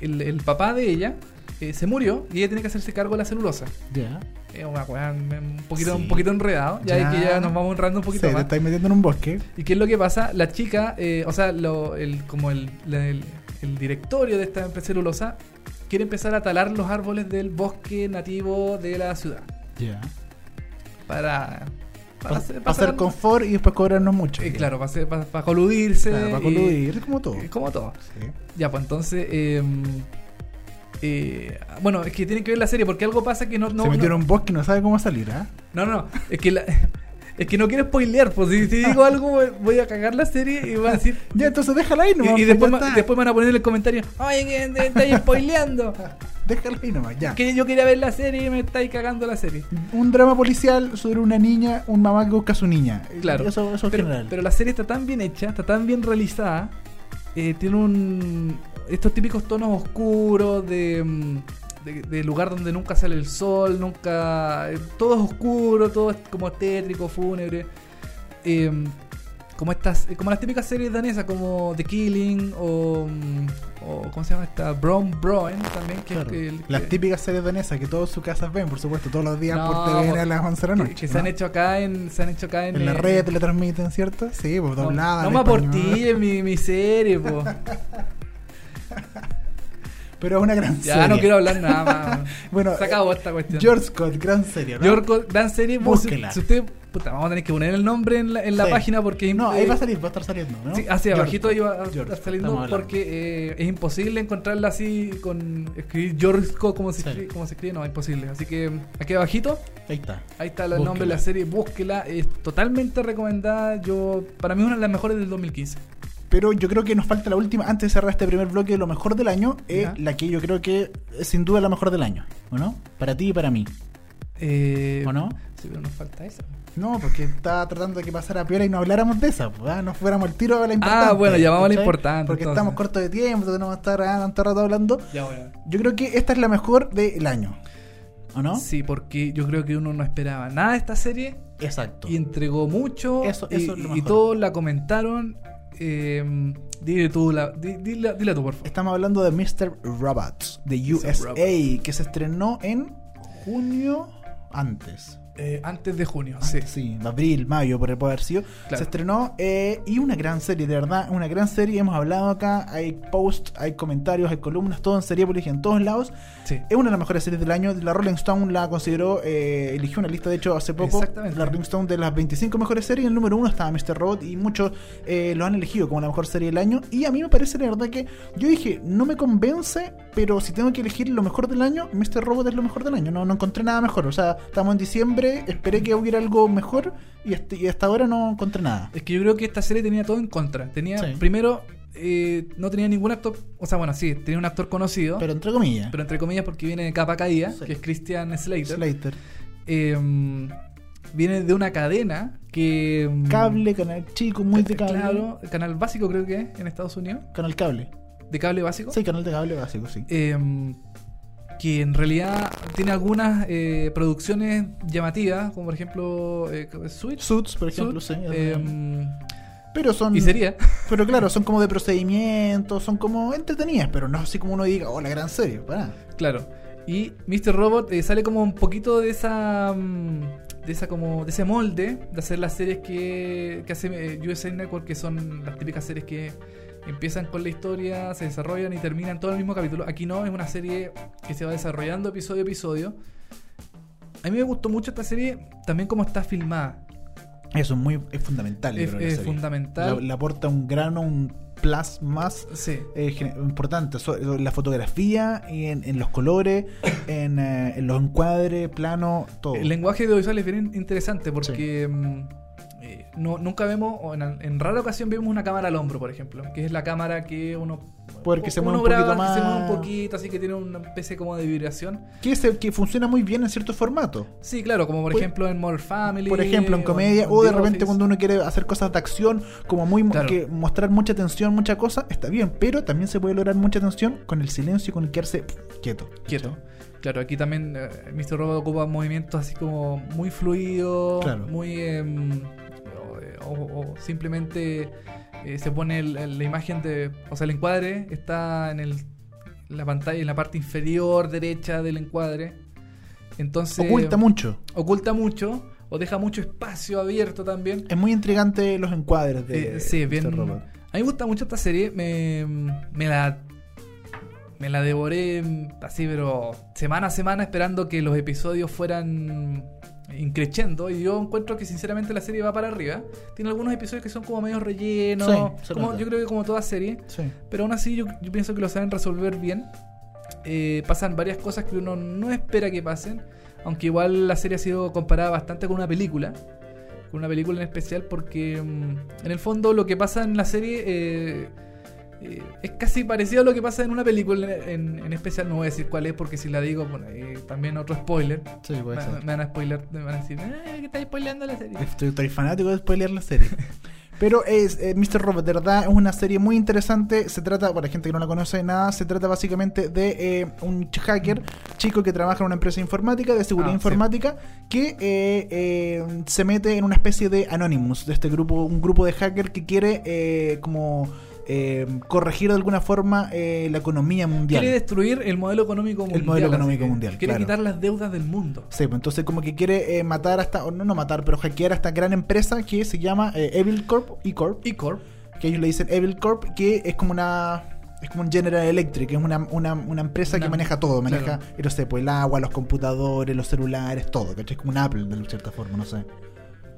el, el papá de ella eh, se murió y ella tiene que hacerse cargo de la celulosa. Ya. Es una weá un poquito, Sí. un poquito enredado. Ya, Ya. que ya nos vamos enredando un Sí, poquito te más. estáis metiendo en un bosque. ¿Y qué es lo que pasa? La chica, eh, o sea, lo- el, como el, la- el- el directorio de esta empresa celulosa quiere empezar a talar los árboles del bosque nativo de la ciudad. Ya. Para, Para hacer- confort y después cobrarnos mucho. eh, claro, para, hacer- para, para coludirse. Claro, para y- coludir, como todo. como todo. Sí. Ya, pues entonces. eh, eh, bueno, es que tiene que ver la serie porque algo pasa que no. no Se metió no- un bosque no sabe cómo salir, ¿ah? No, no, es que la- es que no quiero spoilear, pues si, si digo algo voy- a cagar la serie y voy a decir. Ya, entonces déjala ahí nomás. y, y pues, después, ma- después me van a poner en el comentario, oye, que te estáis spoileando. Déjala ahí nomás, ya. Que yo quería ver la serie y me estáis cagando la serie. Un drama policial sobre una niña, un mamá que busca a su niña. Claro. Eso, eso pero, general. pero la serie está tan bien hecha, está tan bien realizada. eh, tiene un. Estos típicos tonos oscuros de. mm, De, de lugar donde nunca sale el sol, nunca. eh, todo es oscuro, todo es como tétrico, fúnebre. Eh, como estas, como las típicas series danesas como The Killing o, mm, o ¿cómo se llama esta? Brown Broen también que, Claro. que- Las que- típicas series danesas que todos sus casas ven, por supuesto, todos los días No, por TVN a las 11 de la noche. que se ¿no? han hecho acá en se han hecho acá en, En la eh, red le transmiten, ¿cierto? Sí, pues no, doblada. no en me español. aportilles mi, mi serie, po. Pero es una gran Ya serie. no quiero hablar nada más. Bueno, se acabó esta cuestión. George Scott, gran serie, ¿no? Yorko, gran serie. si, Búsquela. si usted, puta, vamos a tener que poner el nombre en la, en la Sí. página porque No, eh, ahí va a salir, va a estar saliendo, ¿no? Sí, hacia George abajito Scott, iba a George estar Scott, saliendo porque eh, es imposible encontrarla así con escribir Yorko como se, Sí. escribe, como se escribe, no, es imposible. Así que aquí abajito, Ahí está. ahí está el nombre de la serie, búsquela, es totalmente recomendada. Yo, para mí es una de las mejores del 2015. Pero yo creo que nos falta la última, antes de cerrar este primer bloque de lo mejor del año, es Ya. la que yo creo que es sin duda la mejor del año, ¿o no? Para ti y para mí, Eh, ¿o no? Sí, pero nos falta esa. No, porque estaba tratando de que pasara piola y no habláramos de esa, pues, ¿ah? no fuéramos al tiro a la importante. Ah, bueno, llamamos a la importante, Porque entonces. estamos cortos de tiempo, tenemos que estar ah, tanto rato hablando. Ya, bueno. Yo creo que esta es la mejor del año, ¿o no? Sí, porque yo creo que uno no esperaba nada de esta serie Exacto. y entregó mucho Eso- y, es lo y mejor. todos la comentaron. Eh, dile tú, la, di- dila, dila tú, por favor. Estamos hablando de Mr. Robots, de. USA, que se estrenó en junio antes. Eh, antes de junio, sí. Antes, sí, abril, mayo, por haber sido. Claro. Se estrenó eh, y una gran serie, de verdad, una gran serie. Hemos hablado acá, hay posts, hay comentarios, hay columnas, todo en Seriepolis y en todos lados. Sí. Es una de las mejores series del año. La Rolling Stone la consideró, eh, eligió una lista, de hecho, hace poco. Exactamente. La Rolling Stone de las 25 mejores series. El número uno estaba Mr. Robot y muchos eh, lo han elegido como la mejor serie del año. Y a mí me parece, la verdad, que yo dije, no me convence, pero si tengo que elegir lo mejor del año, Mr. Robot es lo mejor del año. No, no encontré nada mejor. O sea, estamos en diciembre, esperé que hubiera algo mejor y, hasta- y hasta ahora no encontré nada. Es que yo creo que esta serie tenía todo en contra. Tenía, Sí. primero, eh, no tenía ningún actor. O sea, bueno, sí, tenía un actor conocido. Pero entre comillas. pero entre comillas porque viene de capa caída, Sí. que es Christian Slater. Slater. Eh, viene de una cadena que. mm, Cable, canal chico, muy de cable. Claro, canal básico creo que es en Estados Unidos. Canal cable. De cable básico. Sí, canal de cable básico, sí. Eh, que en realidad tiene algunas eh, producciones llamativas, como por ejemplo eh, Switch. Suits, por ejemplo, Suits, sí. eh, pero son. y sería. Pero claro, son como de procedimientos, son como entretenidas, pero no así como uno diga, oh, la gran serie, para. Claro. Y Mr. Robot eh, sale como un poquito de esa. mm, De esa como. de ese molde de hacer las series que, que hace eh, USA Network, que son las típicas series que empiezan con la historia, se desarrollan y terminan todo el mismo capítulo. Aquí no, es una serie que se va desarrollando episodio a episodio. A mí me gustó mucho esta serie, también como está filmada. Eso es muy es fundamental. Es, creo, es fundamental. Le, aporta un grano, un plus más Sí. eh, importante. So- la fotografía, y en, en los colores, en, eh, en los encuadres, plano, todo. El lenguaje audiovisual es bien interesante porque mm, eh, no, nunca vemos, o en, en rara ocasión vemos una cámara al hombro, por ejemplo, que es la cámara que uno. Porque se uno mueve un poquito que se mueve más. un poquito, así que tiene una especie como de vibración. que, se- que funciona muy bien en ciertos formatos. Sí, claro, como por Por- ejemplo en Modern Family. Por ejemplo, en comedia, en o de repente Office. cuando uno quiere hacer cosas de acción, como muy Claro. que mostrar mucha tensión, mucha cosa, está bien, pero también se puede lograr mucha tensión con el silencio y con el quedarse quieto. Quieto. Claro, aquí también eh, Mr. Robot ocupa movimientos así como muy fluidos, Claro. muy. em, o, simplemente eh, se pone el- la imagen de. O sea, el encuadre está en el, la pantalla, en la parte inferior derecha del encuadre. Entonces. Oculta mucho. Oculta mucho, o deja mucho espacio abierto también. Es muy intrigante los encuadres de Eh, sí, bien. Mr. Robot. A mí me gusta mucho esta serie. Me, me la. Me la devoré mm, así, pero semana a semana esperando que los episodios fueran increciendo. Y yo encuentro que sinceramente la serie va para arriba. Tiene algunos episodios que son como medio rellenos. Sí, como, yo creo que como toda serie. Sí. Pero aún así yo, yo pienso que lo saben resolver bien. Eh, pasan varias cosas que uno no espera que pasen. Aunque igual la serie ha sido comparada bastante con una película. Con una película en especial porque mm, en el fondo lo que pasa en la serie eh, eh, es casi parecido a lo que pasa en una película en, en especial. No voy a decir cuál es porque si la digo, bueno, eh, también otro spoiler. Sí, Me, puede ser. me van a spoiler, me van a decir, "Eh, que estás spoileando la serie. Estoy, estoy fanático de spoilear la serie. Pero es eh, Mr. Robot, de verdad, es una serie muy interesante. Se trata, para la gente que no la conoce nada, se trata básicamente de eh, un hacker chico que trabaja en una empresa informática, de seguridad Ah, sí. informática, que eh, se mete en una especie de Anonymous, de este grupo, un grupo de hacker que quiere eh, como eh, corregir de alguna forma eh, la economía mundial. Quiere destruir el modelo económico mundial. modelo así económico mundial, Quiere claro. quitar las deudas del mundo. Sí, pues entonces como que quiere eh, matar hasta, o no, no matar, pero hackear a esta gran empresa que se llama eh, Evil Corp, E-Corp, Y Corp. que ellos le dicen Evil Corp, que es como una es como un General Electric, es una, una, una empresa Una- que maneja todo, maneja, claro. no sé, pues el agua, los computadores, los celulares, todo, ¿cachai? Es como un Apple de cierta forma, no sé.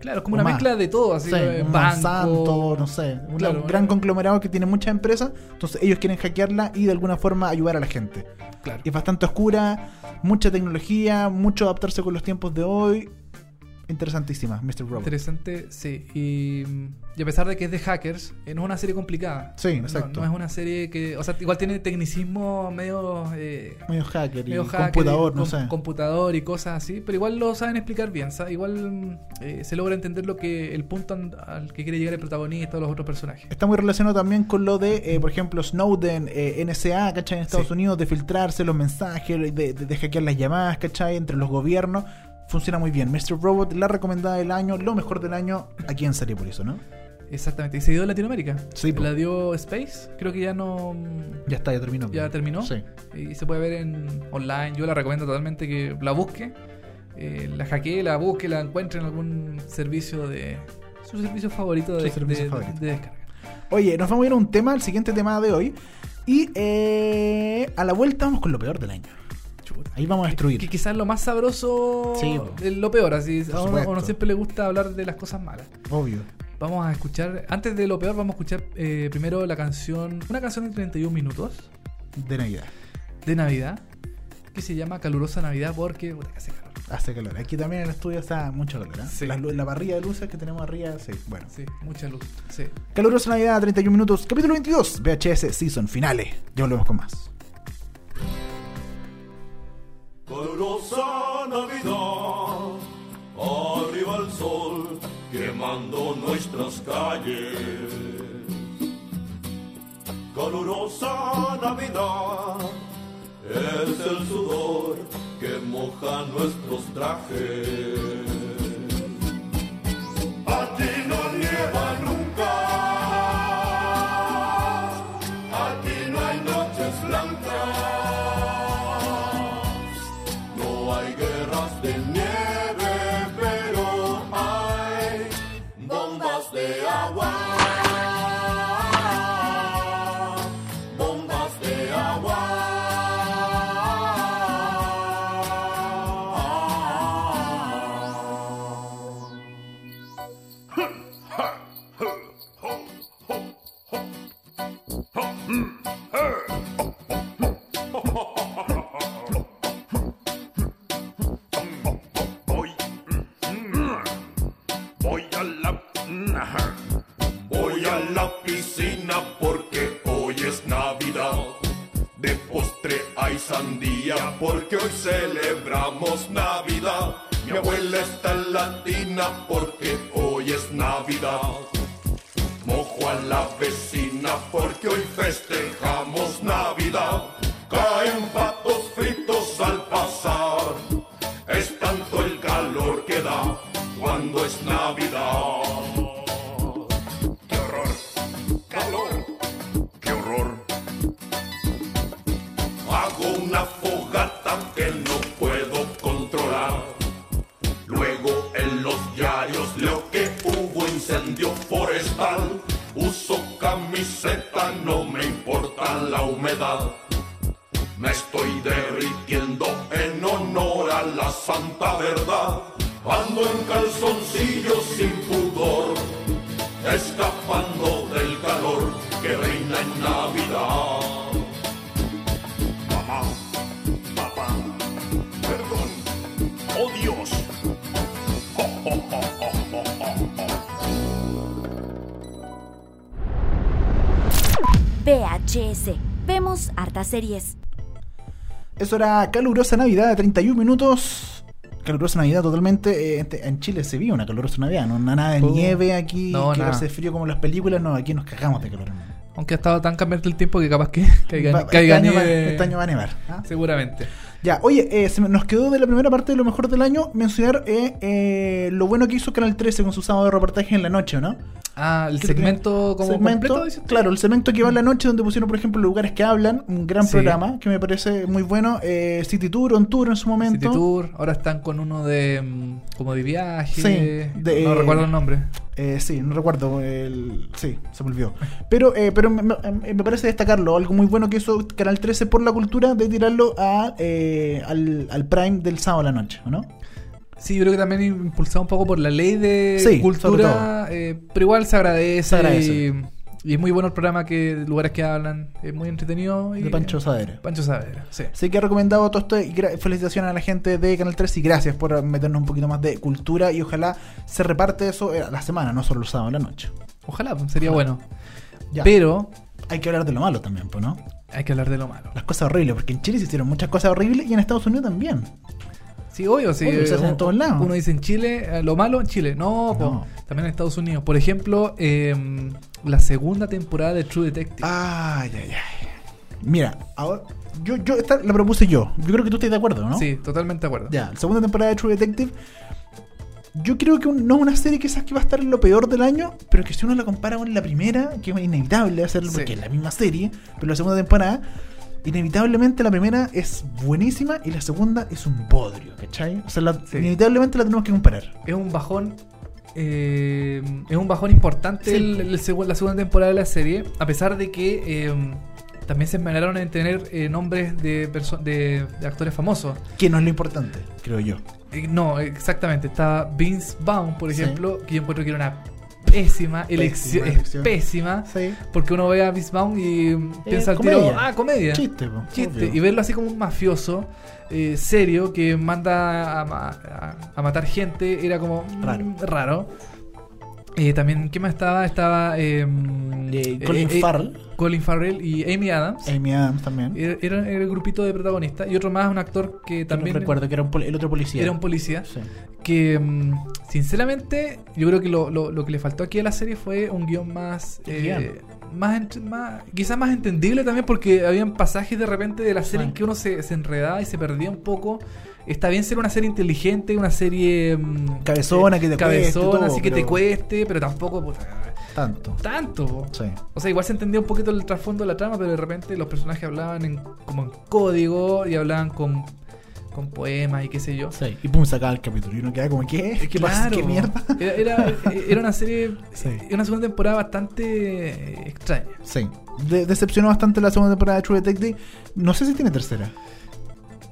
Claro, es como O una más. mezcla de todo, así Sí, eh, banco, Monsanto, no sé, un Claro, gran eh. conglomerado que tiene muchas empresas, entonces ellos quieren hackearla y de alguna forma ayudar a la gente. Claro. Es bastante oscura, mucha tecnología, mucho adaptarse con los tiempos de hoy. Interesantísima, Mr. Robot. Interesante, sí. Y, y a pesar de que es de hackers, eh, no es una serie complicada. Sí, exacto. No, es una serie que. O sea, igual tiene tecnicismo medio. eh, Medio hacker y medio hacker computador, y no com- sé. computador y cosas así, pero igual lo saben explicar bien, sa- igual eh, se logra entender lo que el punto al que quiere llegar el protagonista o los otros personajes. Está muy relacionado también con lo de, eh, por ejemplo, Snowden, eh, NSA, ¿cachai? En Estados Sí. Unidos, de filtrarse los mensajes, de, de- de hackear las llamadas, ¿cachai? Entre los gobiernos. Funciona muy bien. Mr. Robot, la recomendada del año, lo mejor del año, aquí en Serie por eso, ¿no? Exactamente, y se dio en Latinoamérica. Sí, po. La dio Space, creo que ya no. Ya está, ya terminó. ¿Ya terminó? Sí. Y se puede ver en online. Yo la recomiendo totalmente que la busque. eh, la hackee, la busque, la encuentre en algún servicio de. Su servicio favorito de, servicio de- favorito. de descarga. Oye, nos vamos a ir a un tema, el siguiente tema de hoy. Y eh, a la vuelta vamos con lo peor del año. Ahí vamos a destruir. Que quizás lo más sabroso Sí, es lo peor, así a uno, siempre le gusta hablar de las cosas malas. Obvio. Vamos a escuchar, antes de lo peor, vamos a escuchar eh, primero la canción, una canción de 31 minutos De Navidad. de Navidad que se llama Calurosa Navidad porque puta, hace calor. Hace calor. Aquí también en el estudio está mucho calor. ¿eh? Sí. La, la parrilla de luces que tenemos arriba, sí. Bueno. Sí, mucha luz. Sí. Calurosa Navidad, 31 minutos, capítulo 22, VHS Season Finale. Ya volvemos con más. Calurosa Navidad, arriba el sol quemando nuestras calles. Calurosa Navidad, es el sudor que moja nuestros trajes. Aquí no nieva calurosa Navidad, 31 minutos. calurosa Navidad totalmente. eh, en- Chile se vive una calurosa Navidad, no nada de nieve aquí, No, que nada. hace frío como en las películas, no, aquí nos cagamos de calor. Aunque ha estado tan cambiante el tiempo que capaz que caiga, Va- caiga este, año va, nieve. este año va a nevar. ¿ah? Seguramente. Ya, oye, eh, se me- nos quedó de la primera parte de lo mejor del año mencionar eh, eh, lo bueno que hizo Canal 13 con su sábado de reportaje en la noche, ¿no? Ah, el segmento como segmento, completo. claro, el segmento que va en la noche donde pusieron, por ejemplo, lugares que hablan, un gran Sí. programa que me parece muy bueno, eh, City Tour, On Tour en su momento. City Tour. Ahora están con uno de mm, como de viaje. Sí, de- no recuerdo el nombre. Eh, sí, no recuerdo. El... Sí, se me olvidó. Pero, eh, pero me, me- me parece destacarlo. Algo muy bueno que hizo Canal 13 por la cultura de tirarlo a, eh, al, al prime del sábado a la noche, ¿o ¿no? Sí, yo creo que también impulsado un poco por la ley de Sí, cultura, eh, pero igual se agradece. Se agradece. Y, y es muy bueno el programa que lugares que hablan, es muy entretenido. Y, De Pancho Sadera. Pancho Saavedra, sí. Así que he recomendado todo esto y felicitaciones a la gente de Canal 3 y gracias por meternos un poquito más de cultura y ojalá se reparte eso eh, a la semana, no solo el sábado a la noche. Ojalá, pues, sería bueno. Ya. Pero Hay que hablar de lo malo también, pues, ¿no? hay que hablar de lo malo. Las cosas horribles, porque en Chile se hicieron muchas cosas horribles y en Estados Unidos también. Sí, obvio, sí. Obvio, se hace en uno- todos lados. Uno dice en Chile, eh, lo malo en Chile. No, po, también en Estados Unidos. Por ejemplo, eh, la segunda temporada de True Detective. Ay, ay, ay. Mira, ahora, yo, yo esta la propuse yo. Yo creo que tú estás de acuerdo, ¿no? Sí, totalmente de acuerdo. Ya, la segunda temporada de True Detective. Yo creo que un- no es una serie quizás que va a estar en lo peor del año, pero que si uno la compara con la primera, que es inevitable hacerlo Sí. porque es la misma serie, pero la segunda temporada, inevitablemente la primera es buenísima y la segunda es un bodrio, ¿cachai? O sea, la- Sí. inevitablemente la tenemos que comparar. Es un bajón. eh, es un bajón importante Sí. el- el segu- la segunda temporada de la serie. A pesar de que eh, también se esmeraron en tener eh, nombres de, de, de actores famosos. Que no es lo importante, creo yo. No, exactamente. Estaba Vince Vaughn, por Sí. ejemplo, que yo encuentro que era una pésima elección. Pésima. Sí. Porque uno ve a Vaughn y mm, piensa al tiro, ah, comedia. Chiste, po, Chiste. obvio. Y verlo así como un mafioso eh, serio que manda a, ma- a- a matar gente era como mm, Raro. Eh, también, ¿qué más estaba? Estaba eh, Eh, Colin eh, eh, Farrell. Colin Farrell y Amy Adams. Amy Adams también. Era, era el grupito de protagonistas. Y otro más, un actor que También también recuerdo que era un el otro policía. era un policía. Sí. Que, mm, sinceramente, yo creo que lo, lo- lo que le faltó aquí a la serie fue un guion más. Eh, más, más quizás más entendible también porque habían pasajes de repente de la serie Sí. en que uno se, se enredaba y se perdía un poco está bien ser una serie inteligente una serie mm, Cabezona, que te cueste, cabezona todo, así que te cueste pero tampoco puta, Tanto. tanto. Sí. o sea igual se entendía un poquito el trasfondo de la trama pero de repente los personajes hablaban en, como en código y hablaban con con poemas y qué sé yo Sí. Y pum, sacaba el capítulo. Y uno queda como, ¿qué? ¿Qué pasa? ¿Qué mierda? Era, era, era una serie, Sí. era una segunda temporada bastante eh, extraña. Sí. De- decepcionó bastante la segunda temporada de True Detective. No sé si tiene tercera.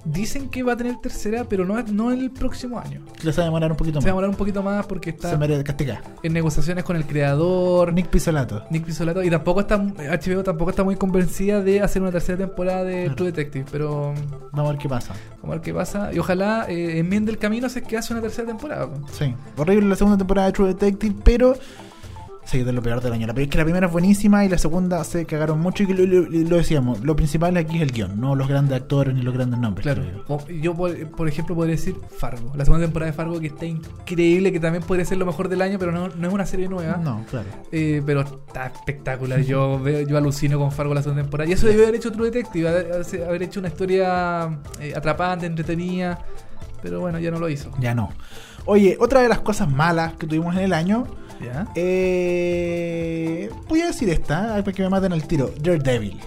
Dicen que va a tener tercera, pero no, no el próximo año. Les va a demorar un poquito Se va a más. demorar un poquito más porque está Se merece castigar. en negociaciones con el creador, Nick, Nick Pisolato. Pisolato, y tampoco está HBO tampoco está muy convencida de hacer una tercera temporada de. True Detective, pero Vamos a ver qué pasa. vamos a ver qué pasa. Y ojalá eh, enmiende el camino si es que hace una tercera temporada. po. Sí. Horrible la segunda temporada de True Detective, pero. Sí, de lo peor del año. La, es que la primera es buenísima y la segunda se cagaron mucho. Y lo, lo- lo decíamos, lo principal aquí es el guion, no los grandes actores ni los grandes nombres. Claro. yo. Por, por ejemplo, podría decir Fargo. La segunda temporada de Fargo que está increíble, que también podría ser lo mejor del año, pero no, no es una serie nueva. No, claro. Eh, pero está espectacular. Yo veo, yo alucino con Fargo la segunda temporada. Y eso debió haber hecho True Detective, haber, haber hecho una historia eh, atrapante, entretenida. Pero bueno, ya no lo hizo. Ya no. Oye, otra de las cosas malas que tuvimos en el año. ¿Ya? Eh, voy a decir esta, para que me maten al tiro. Daredevil.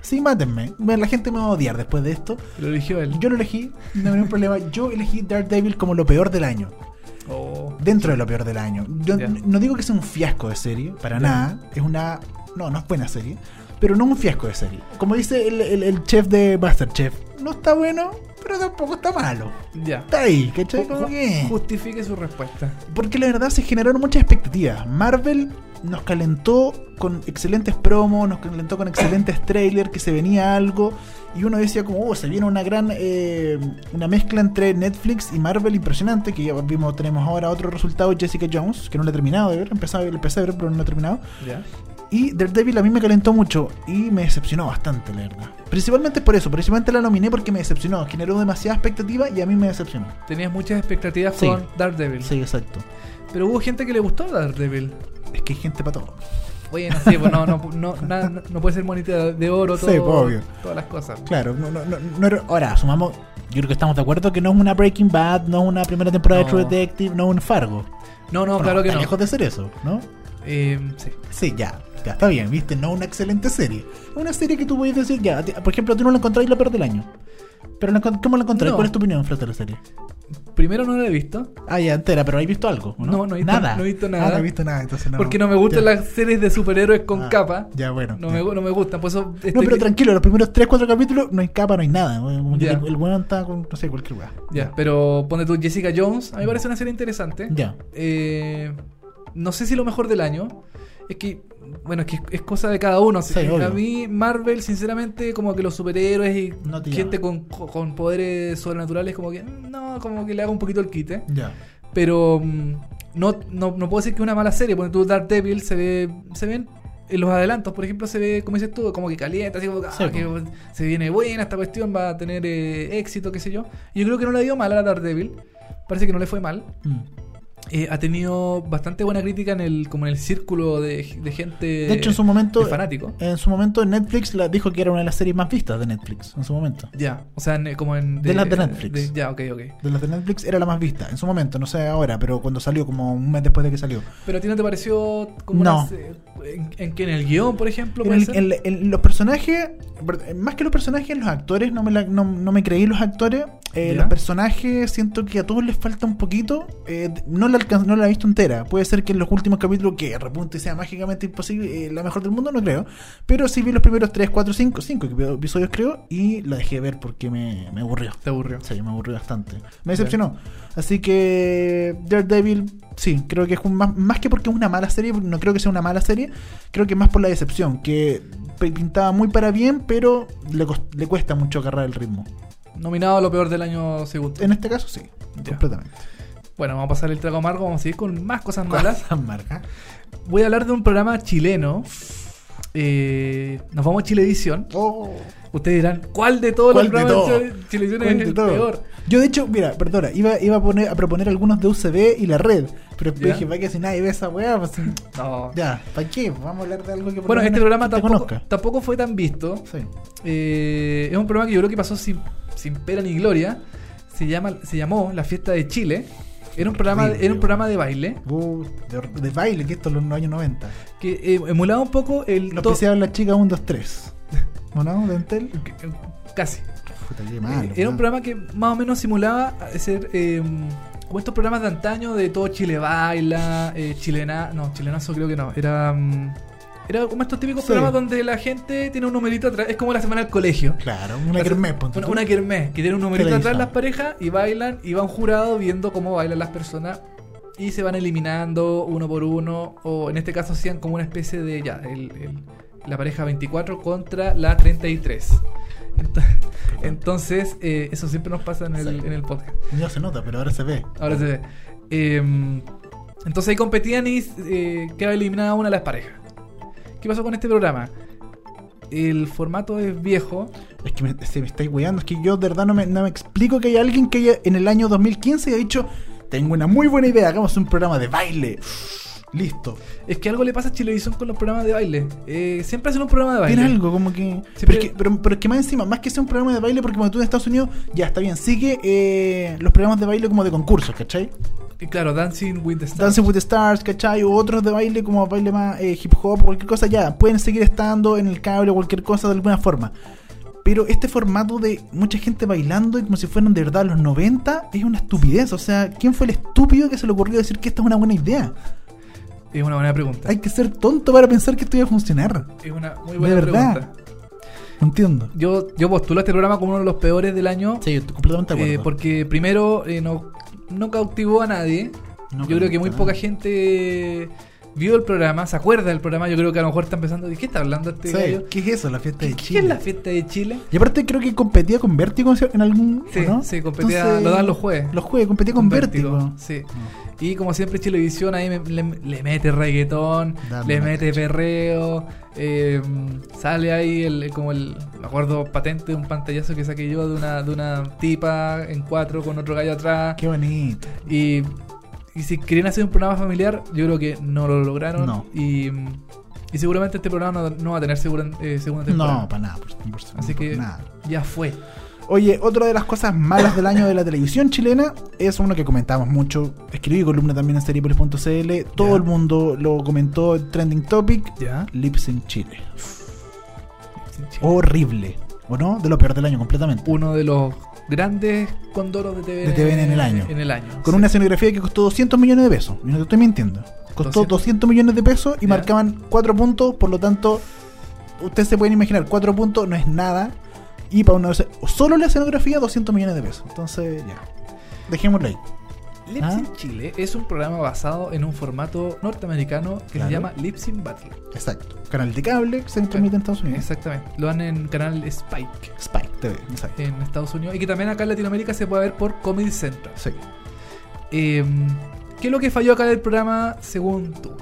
Sí, mátenme. La gente me va a odiar después de esto. Lo eligió él. Yo lo elegí, no hay ningún problema. Yo elegí Daredevil como lo peor del año. Oh. Dentro de lo peor del año. Yo no digo que sea un fiasco de serie, para nada. Es una. No, no es buena serie. Pero no un fiasco de serie. Como dice el, el- el chef de Masterchef. No está bueno, pero tampoco está malo. Ya. Está ahí, ¿cachai? Ju- que- Justifique su respuesta. Porque la verdad se generaron muchas expectativas. Marvel nos calentó con excelentes promos, nos calentó con excelentes trailers, que se venía algo. Y uno decía como, oh, se viene una gran eh, una mezcla entre Netflix y Marvel impresionante, que ya vimos, tenemos ahora otro resultado, Jessica Jones, que no lo he terminado de ver, empecé a ver, empecé a ver, pero no lo he terminado. Ya. Y Daredevil a mí me calentó mucho y me decepcionó bastante, la verdad. Principalmente por eso, principalmente la nominé porque me decepcionó. Generó demasiada expectativa y a mí me decepcionó. Tenías muchas expectativas Sí. con Daredevil. Sí, exacto. Pero hubo gente que le gustó Daredevil. Es que hay gente para todo. Bueno, sí, pues no, no, no, na- no- puede ser monita de oro todo, Sí, pues, obvio. todas las cosas. Claro, no, no, no, ahora, sumamos, yo creo que estamos de acuerdo que no es una Breaking Bad, no es una primera temporada de. True Detective, no es un Fargo. No, no, claro que no. lejos de ser eso, ¿no? Eh, sí. Sí, ya, ya está bien, viste, no una excelente serie. Una serie que tú puedes decir, ya, por ejemplo, tú no la encontráis la peor del año. Pero la ¿cómo la encontráis? No. ¿Cuál es tu opinión frente a la serie? Primero no lo he visto. Ah, ya, entera, pero ¿has visto algo? ¿o No, no he visto- nada. no he visto Ah, nada. no he visto nada, entonces no. porque no me gustan Ya. las series de superhéroes con Ah, capa. Ya, bueno. No ya. me, no me gustan. Por eso No, pero tranquilo, los primeros 3-4 capítulos no hay capa, no hay nada. Como que Ya. el, weón está con, no sé, cualquier weá. Ya, pero ponte tú Jessica Jones. A mí me parece una serie interesante. Ya. Eh, no sé si lo mejor del año. Es que, bueno, es que es cosa de cada uno. Sí, a mí, Marvel, sinceramente, como que los superhéroes y No te gente con, con poderes sobrenaturales, como que, mm, no, como que le hago un poquito el quite. Ya. Pero mm, no, no, no puedo decir que es una mala serie. Porque tú, Daredevil, se ve, se ven en los adelantos, por ejemplo, se ve, como dices tú, como que calienta, así como ah, Sí, que se viene buena esta cuestión, va a tener eh, éxito, qué sé yo. Yo creo que no le dio mal a la Daredevil. Parece que no le fue mal. Mm. Eh, ha tenido bastante buena crítica en el, como en el círculo de, de gente. De hecho, en su momento, fanático. en su momento Netflix la dijo que era una de las series más vistas de Netflix. En su momento. Ya, o sea, en- como en. De las de Netflix. de- ya, ok, ok. De las de Netflix era la más vista. En su momento, no sé ahora, pero cuando salió, como un mes después de que salió. Pero a ti no te pareció como No. se- en, en en el guion, por ejemplo, En, el- los personajes, más que los personajes, los actores, no me, la- no, no me creí los actores. Eh, los personajes, siento que a todos les falta un poquito. Eh, no, la no la he visto entera. Puede ser que en los últimos capítulos, que repunte sea mágicamente imposible, eh, la mejor del mundo, no creo. Pero sí vi los primeros 3, 4, 5, 5 episodios, creo, y la dejé de ver porque me, me aburrió. Te aburrió. Sí, me aburrió bastante. Me decepcionó. Así que Daredevil, sí, creo que es un, más, más que porque es una mala serie, no creo que sea una mala serie, creo que más por la decepción, que pintaba muy para bien, pero le, cos- le cuesta mucho agarrar el ritmo. Nominado a lo peor del año segundo. En este caso, sí, Ya. completamente. Bueno, vamos a pasar el trago amargo, vamos a seguir con más cosas malas. Cosas marca. Voy a hablar de un programa chileno. Eh, nos vamos a Chilevisión. Oh, Ustedes dirán, ¿cuál de todos ¿Cuál los de programas todo? de Chile- Chilevisión ¿cuál es el todo? peor? Yo de hecho, mira, perdona, iba, iba a, poner, a proponer algunos de UCB y la red, pero Ya. dije, ¿para qué si nadie ve esa weá? Pues, No. ya, ¿para qué? Vamos a hablar de algo que por Bueno, este programa tampoco, tampoco fue tan visto. Sí. Eh, es un programa que yo creo que pasó sin, sin pena ni gloria. Se, llama, se llamó La Fiesta de Chile. Era un programa, Horrible, era un programa de baile Uh, de, de baile, que esto es los años 90. que eh, emulaba un poco el to- piseaban las chicas 1, 2, 3. ¿O no? ¿De Entel? casi. Puta, qué malo. Era un programa que más o menos simulaba ser eh, como estos programas de antaño de todo Chile baila, eh, chilena, no, chilenazo creo que no, era mm, era como estos típicos Sí. programas donde la gente tiene un numerito atrás, es como la semana del colegio. Claro, una Hace- kermés, Una, una kermés, que tiene un numerito atrás las parejas y bailan y va un jurado viendo cómo bailan las personas y se van eliminando uno por uno o en este caso hacían como una especie de ya, el- el- la pareja 24 contra la 33. Ent- Entonces, eh, eso siempre nos pasa en el, Sí. en el podcast. No se nota, pero ahora se ve. Ahora se ve. Eh, entonces ahí competían y eh, quedaba eliminada una de las parejas. ¿Qué pasó con este programa? El formato es viejo. Es que me, se me estáis weando. Es que yo de verdad no me, no me explico que hay alguien que haya, en el año 2015 haya dicho: Tengo una muy buena idea, hagamos un programa de baile. Listo. Es que algo le pasa a Chilevisión con los programas de baile. Eh, siempre hacen un programa de baile. Tiene algo como que. Pero, es que pero, pero es que más encima, más que sea un programa de baile, porque cuando tú en Estados Unidos, ya está bien, sigue eh, los programas de baile como de concursos, ¿cachai? Y claro, Dancing with the Stars. Dancing with the Stars, ¿cachai? O otros de baile como baile más eh, hip hop o cualquier cosa, ya, pueden seguir estando en el cable o cualquier cosa de alguna forma. Pero este formato de mucha gente bailando y como si fueran de verdad los 90 es una estupidez. O sea, ¿quién fue el estúpido que se le ocurrió decir que esta es una buena idea? Es una buena pregunta. Hay que ser tonto para pensar que esto iba a funcionar. Es una muy De buena verdad. pregunta. Entiendo. Yo, yo postulo este programa como uno de los peores del año. Sí, estoy completamente de eh, acuerdo. porque primero eh, no, no cautivó a nadie. No yo creo que muy poca gente vio el programa, se acuerda del programa, yo creo que a lo mejor está empezando, ¿de qué está hablando este Sí, gallo? ¿Qué es eso? La fiesta de ¿Qué Chile. es la fiesta de Chile? Y aparte creo que competía con Vértigo en algún... Sí, ¿no? sí, competía- lo dan los jueves. Los jueves, competía con, Vértigo. Sí. Y como siempre Chilevisión ahí me- le, le mete reggaetón, Dame le mete cacha. perreo, eh, sale ahí el, el- como el, me acuerdo patente, un pantallazo que saqué yo de una, de una tipa en cuatro con otro gallo atrás. Qué bonito. Y, y si querían hacer un programa familiar, yo creo que no lo lograron. No. Y, y seguramente este programa no, no va a tener segura- eh, segunda temporada. No, para nada. Por, por- Así por que nada. ya fue. Oye, otra de las cosas malas del año de la televisión chilena es uno que comentamos mucho. Escribí columna también en seriepolis.cl. Todo el mundo lo comentó en Trending Topic. Ya. Lips in Chile. Horrible. ¿O no? De lo peor del año completamente. Uno de los grandes condoros de TVN, De TVN en el año. En el año. Con sí. una escenografía que costó 200 millones de pesos. Y no te estoy mintiendo. Costó 200. 200 millones de pesos y marcaban 4 puntos. Por lo tanto, ustedes se pueden imaginar, 4 puntos no es nada. Y para una solo la escenografía, 200 millones de pesos. Entonces, ya. Dejémoslo ahí. Lips ¿Ah? in Chile es un programa basado en un formato norteamericano que Claro. se llama Lips in Battle. Exacto. Canal de cable que se transmite en Estados Unidos. Exactamente. Lo dan en canal Spike Spike TV. Exacto. en Estados Unidos y que también acá en Latinoamérica se puede ver por Comedy Central. Sí. Eh, ¿Qué es lo que falló acá del programa según tú?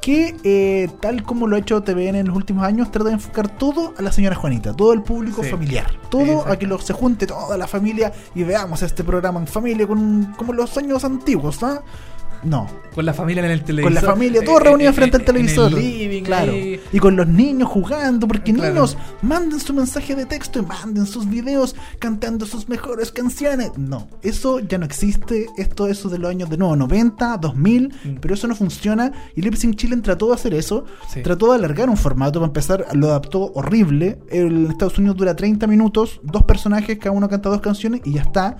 Que eh, tal como lo ha hecho TVN en los últimos años, trata de enfocar todo a la señora Juanita, todo el público Sí. familiar, todo a que lo, se junte toda la familia y veamos este programa en familia con como los años antiguos, ¿no? No, Con la familia en el televisor. con la familia, todos Eh, reunidos eh, frente al en televisor. el living, claro. ahí. Y con los niños jugando, porque Claro. niños manden su mensaje de texto y manden sus videos cantando sus mejores canciones. No, eso ya no existe. Esto eso de los años de nuevo 90, 2000, Mm. pero eso no funciona. Y Lip Sync Chile trató de hacer eso. Sí. Trató de alargar un formato. Para empezar, lo adaptó horrible. El Estados Unidos dura 30 minutos, dos personajes, cada uno canta dos canciones y ya está.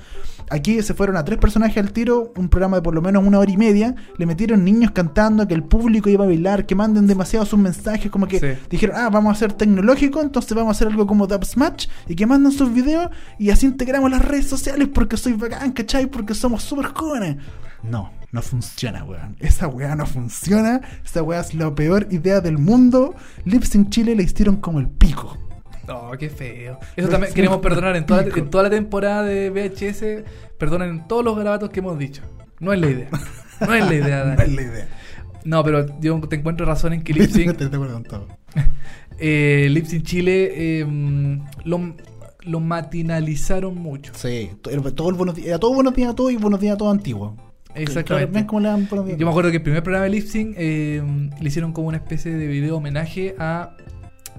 Aquí se fueron a tres personajes al tiro, un programa de por lo menos una hora y media. Le metieron niños cantando, que el público iba a bailar, que manden demasiado sus mensajes, como que Sí. dijeron, ah, vamos a hacer tecnológico, entonces vamos a hacer algo como Dub Smash y que manden sus videos y así integramos las redes sociales porque soy bacán, ¿cachai? Porque somos súper jóvenes. No, no funciona, weón. Esa weá no funciona. Esa weá es la peor idea del mundo. Lips in Chile le hicieron como el pico. No, qué feo. Eso también queremos perdonar en toda, la, pico. en toda la temporada de VHS. Perdonen todos los garabatos que hemos dicho. No es la idea. No es la idea, No Dani. es la idea. No, pero yo te encuentro razón en que Lip Sync, Te- te todo. eh, Chile eh, lo, lo matinalizaron mucho. Sí, todo el buenos días, era todo buenos días a todos y buenos días a todos antiguos. Exactamente. ¿Ven cómo le dan buenos días? Yo me acuerdo que el primer programa de Lip Sync eh, le hicieron como una especie de video homenaje a,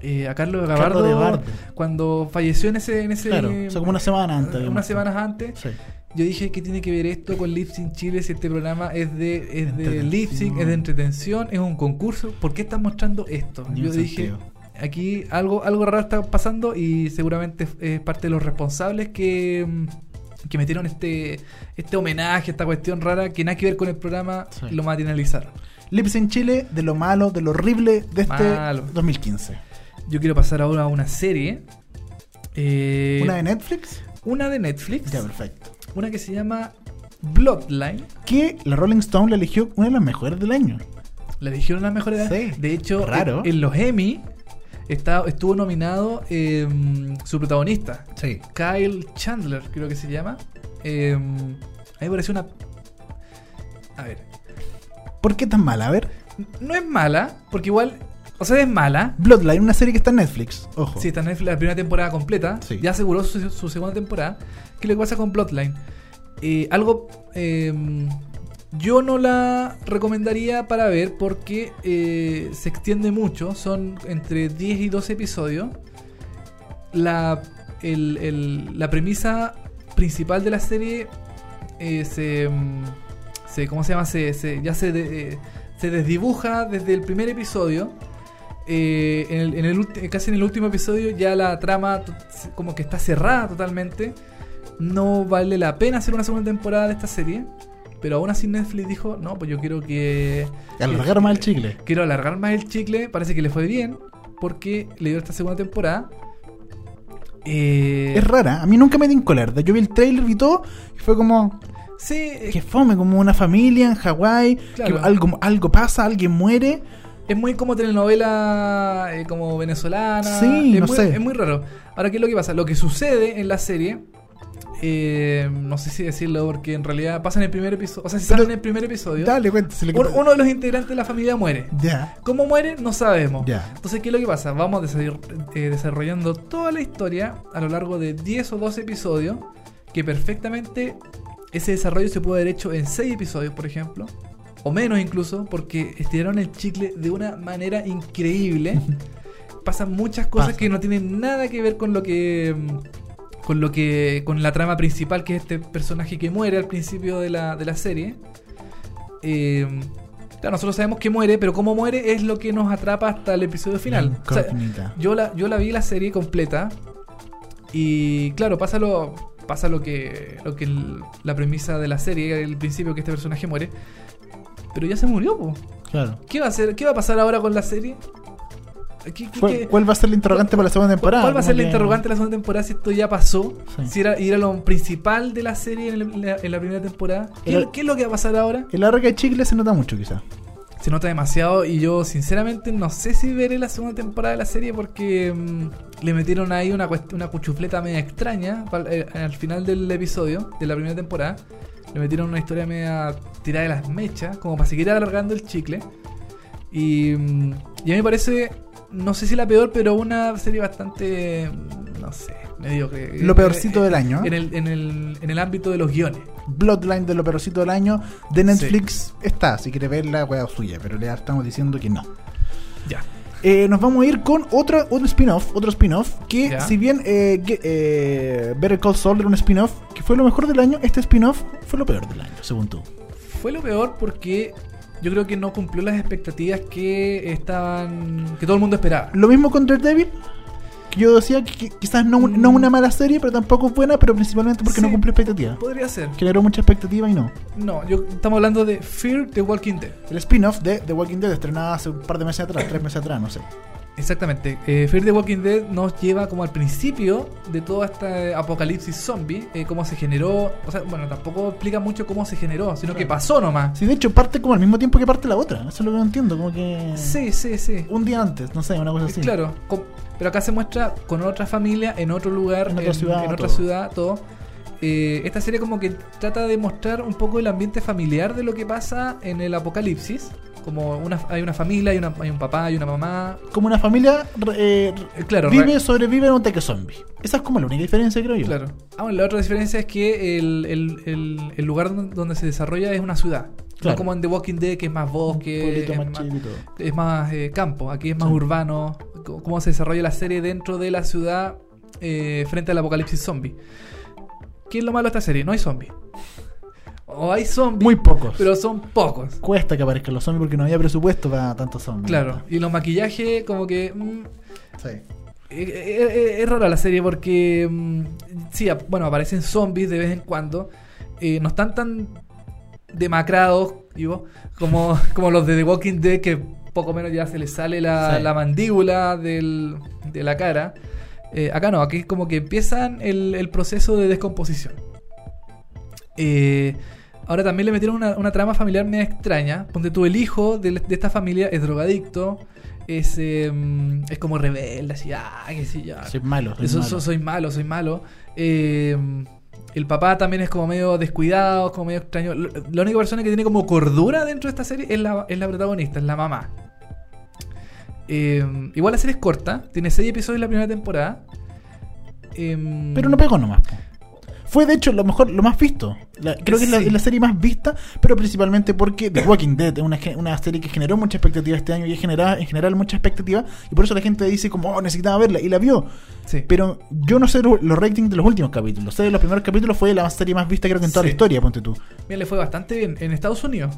eh, a Carlos Gabardo Carlos cuando falleció en ese... En ese Claro, o sea, como una semana antes. unas semanas antes. Sí. Yo dije, ¿qué tiene que ver esto con Lip Sync Chile si este programa es de, es de Entretención. lip sync, es de entretención, es un concurso? ¿Por qué están mostrando esto? Ni Yo dije, aquí algo, algo raro está pasando y seguramente es parte de los responsables que, mm, que metieron este, este homenaje, esta cuestión rara que nada que ver con el programa, Sí. lo matinalizaron. Lips in Chile, de lo malo, de lo horrible de este Malo. 2015. Yo quiero pasar ahora a una serie. eh, ¿Una de Netflix? una de Netflix, Ya, perfecto. una que se llama Bloodline. Que la Rolling Stone la eligió una de las mejores del año. Le dijeron las mejores. Sí. De hecho, Raro. En, en los Emmy está, estuvo nominado eh, su protagonista, Sí. Kyle Chandler, creo que se llama. Eh, a mí me pareció una. A ver, ¿Por qué tan mala? A ver. no es mala, porque igual. O sea, es mala. Bloodline, una serie que está en Netflix. Ojo. Sí, está en Netflix la primera temporada completa. Sí. Ya aseguró su, su segunda temporada. ¿Qué que pasa con Bloodline? Eh, algo. eh, yo no la recomendaría para ver porque eh, se extiende mucho. Son entre 10 y 12 episodios. La, el- el- la premisa principal de la serie eh, se, mm, se. ¿Cómo se llama? Se, se- ya se, de- eh, se desdibuja desde el primer episodio. Eh, en el, en el casi en el último episodio ya la trama como que está cerrada totalmente. No vale la pena hacer una segunda temporada de esta serie. Pero aún así Netflix dijo, no, pues yo quiero que... Alargar más el chicle. Quiero alargar más el chicle. Parece que le fue bien. Porque le dio esta segunda temporada. Eh, Es rara. A mí nunca me di en colar. Yo vi el trailer y todo. Y fue como. Sí, Que fome, como una familia en Hawái, Claro. que algo, algo pasa, alguien muere. Es muy como telenovela eh, como venezolana. Sí, es no muy, sé. Es muy raro. Ahora, ¿qué es lo que pasa? Lo que sucede en la serie, eh, no sé si decirlo porque en realidad pasa en el primer episodio. O sea, si Pero- sale en el primer episodio, Dale, cuéntese un- uno de los integrantes de la familia muere. Ya, ¿Cómo muere? No sabemos. ya. Entonces, ¿qué es lo que pasa? Vamos eh, desarrollando toda la historia a lo largo de 10 o 12 episodios, que perfectamente ese desarrollo se puede haber hecho en 6 episodios, por ejemplo, o menos incluso, porque estiraron el chicle de una manera increíble. Pasan muchas cosas Pasa. que no tienen nada que ver con lo que mm, con lo que con la trama principal que es este personaje que muere al principio de la, de la serie. Eh, claro, nosotros sabemos que muere, pero cómo muere es lo que nos atrapa hasta el episodio final. O sea, Incógnita. yo la, yo la vi la serie completa y claro, pasa lo, pasa lo que, lo que el- la premisa de la serie, el principio que este personaje muere, pero ya se murió, po. Claro. ¿Qué va a hacer? ¿Qué va a pasar ahora con la serie? ¿Qué- qué- ¿Cuál, qué- cuál va a ser la interrogante para la segunda temporada? ¿Cuál va a ser la interrogante de la segunda temporada si esto ya pasó? Sí. Si era, era lo principal de la serie en, la, en la primera temporada. ¿Qué, es lo que va a pasar ahora? El larga de chicle se nota mucho, quizás. Se nota demasiado y yo sinceramente no sé si veré la segunda temporada de la serie porque mm, le metieron ahí una, una cuchufleta media extraña eh, al final del episodio de la primera temporada. Le metieron una historia media tirada de las mechas, como para seguir alargando el chicle. Y, mm, y a mí me parece, no sé si la peor, pero una serie bastante, mm, no sé, mediocre. Lo peorcito del año. En el, en, el, en el ámbito de los guiones. Bloodline de lo peorcito del año de Netflix está. Si quiere verla, wea suya. Pero le estamos diciendo que no. Ya. Eh, nos vamos a ir con otro, otro spin-off, otro spin-off, que si bien eh, eh, Better Call Saul era un spin-off que fue lo mejor del año, este spin-off fue lo peor del año, según tú. Fue lo peor porque yo creo que no cumplió las expectativas que estaban. que todo el mundo esperaba. Lo mismo con Daredevil, yo decía que, quizás no, un- no Mm. una mala serie, pero tampoco es buena, pero principalmente porque Sí. no cumplió expectativas. Podría ser. Generó mucha expectativa y no. No, yo estamos hablando de Fear the Walking Dead. El spin-off de The Walking Dead estrenada hace un par de meses atrás, tres meses atrás, no sé. Exactamente. Eh, Fear the Walking Dead nos lleva como al principio de todo este apocalipsis zombie, eh, cómo se generó. O sea, bueno, tampoco explica mucho cómo se generó, sino que pasó nomás. Sí, de hecho parte como al mismo tiempo que parte la otra, eso es lo que no entiendo, como que... Sí, sí, sí. Un día antes, no sé, una cosa así. Claro, com- pero acá se muestra con otra familia, en otro lugar, En otra ciudad, en otra ciudad, todo. Eh, esta serie como que trata de mostrar un poco el ambiente familiar de lo que pasa en el apocalipsis. Como una, hay una familia, hay, una, hay un papá, hay una mamá. Como una familia eh, Eh, claro, vive, re- sobrevive en un ataque zombie. Esa es como la única diferencia, creo yo. Claro. Ah, bueno, la otra diferencia es que el, el- el- el lugar donde se desarrolla es una ciudad. Claro. No como en The Walking Dead, que es más bosque, es más es eh, campo. Aquí es más Sí. urbano. Cómo se desarrolla la serie dentro de la ciudad eh, frente al apocalipsis zombie. ¿Qué es lo malo de esta serie? No hay zombies. O hay zombies, Muy pocos. pero son pocos. Cuesta que aparezcan los zombies porque no había presupuesto para tantos zombies. Claro. Y los maquillajes, como que. mm, Sí. Eh, eh, eh, Es rara la serie porque mm, sí, bueno, aparecen zombies de vez en cuando. Eh, no están tan demacrados Ivo, como, como los de The Walking Dead que poco menos ya se les sale la, Sí. la mandíbula del- de la cara. Eh, acá no, aquí es como que empiezan el, el proceso de descomposición. Eh, ahora también le metieron una, una trama familiar media extraña. Ponte tú, el hijo de, de esta familia es drogadicto. Es, eh, es como rebelde, así, ah, que sí, ya. Soy malo. Soy Eso- malo. so- soy malo, soy malo. Eh, el papá también es como medio descuidado, como medio extraño. La única persona que tiene como cordura dentro de esta serie es la, es la protagonista, es la mamá. Eh, igual la serie es corta, tiene 6 episodios la primera temporada. Em, Pero no pegó nomás. Fue de hecho lo mejor, lo más visto. La- creo que es, la, Sí. es la serie más vista, pero principalmente porque The Walking Dead es una, una serie que generó mucha expectativa este año y generaba en general mucha expectativa. Y por eso la gente dice como, oh, necesitaba verla. Y la vio. sí. Pero yo no sé lo- los ratings de los últimos capítulos. Sé de los primeros capítulos fue la serie más vista creo que en toda Sí. la historia, ponte tú. Mira, le fue bastante bien. En Estados Unidos,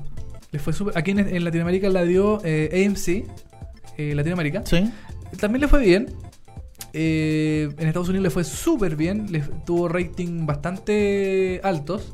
le fue súper- Aquí en, en Latinoamérica la dio eh, AMC, eh, Latinoamérica. Sí. También le fue bien. Eh, en Estados Unidos le fue súper bien. Le tuvo rating bastante altos.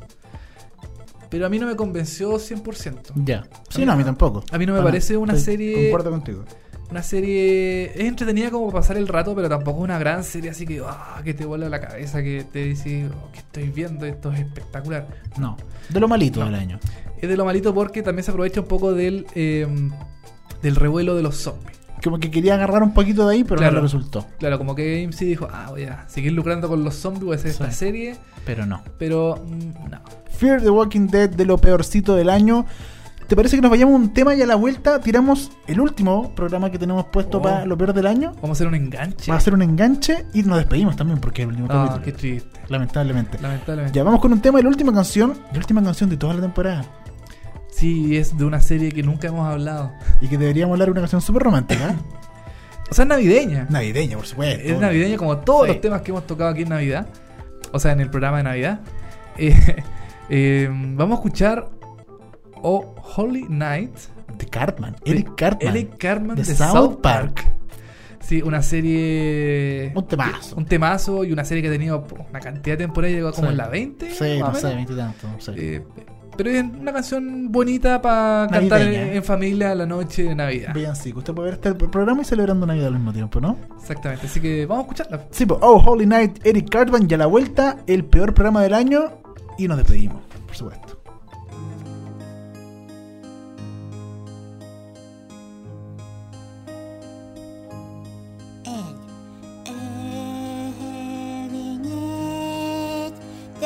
Pero a mí no me convenció 100%. Ya. Sí, mí no, a mí tampoco. a mí no me Para parece una Estoy- serie- Concuerdo contigo. una serie es entretenida como para pasar el rato, pero tampoco es una gran serie así que, ah, que te vuela la cabeza, que te dice, oh, que estoy viendo, esto es espectacular. No, de lo malito No. del año. Es de lo malito porque también se aprovecha un poco del, eh, del revuelo de los zombies. Como que quería agarrar un poquito de ahí, pero Claro. no le resultó. Claro, como que AMC dijo, ah, voy a seguir lucrando con los zombies, voy a hacer esta serie, Pero no. pero mm, no. Fear the Walking Dead de lo peorcito del año. ¿Te parece que nos vayamos a un tema y a la vuelta tiramos el último programa que tenemos puesto Oh. para lo peor del año? Vamos a hacer un enganche. Va a ser un enganche y nos despedimos también porque es el último Ah, capítulo. qué triste. Lamentablemente. Lamentablemente. Ya vamos con un tema y la última canción. La última canción de toda la temporada. Sí, es de una serie que nunca hemos hablado. Y que deberíamos hablar de una canción súper romántica. ¿eh? O sea, es navideña. Navideña, por supuesto. Es navideña como todos Sí. los temas que hemos tocado aquí en Navidad. O sea, en el programa de Navidad. Eh, eh, vamos a escuchar Oh Holy Night. De Cartman. Eric Cartman. Eric Cartman de de, South South Park. Park. Sí, una serie. Un temazo. Un temazo y una serie que ha tenido una cantidad de temporadas, llegó como Sí. en la 20. Sí, más no sé, menos. veinte y tanto. sé. Eh, pero es una canción bonita para cantar en, en familia la noche de Navidad. Villancico. Usted puede ver este programa y celebrando Navidad al mismo tiempo, ¿no? Exactamente, así que vamos a escucharla. Sí, pues, Oh Holy Night, Eric Cartman y a la vuelta, el peor programa del año. Y nos despedimos, por supuesto.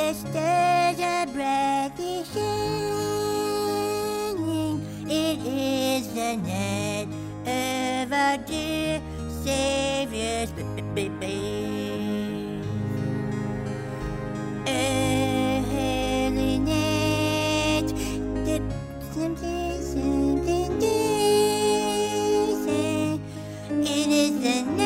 Having it, the stars are brightly shining. It is the night of our dear Savior's baby. Holy night, the something, something decent. It is the night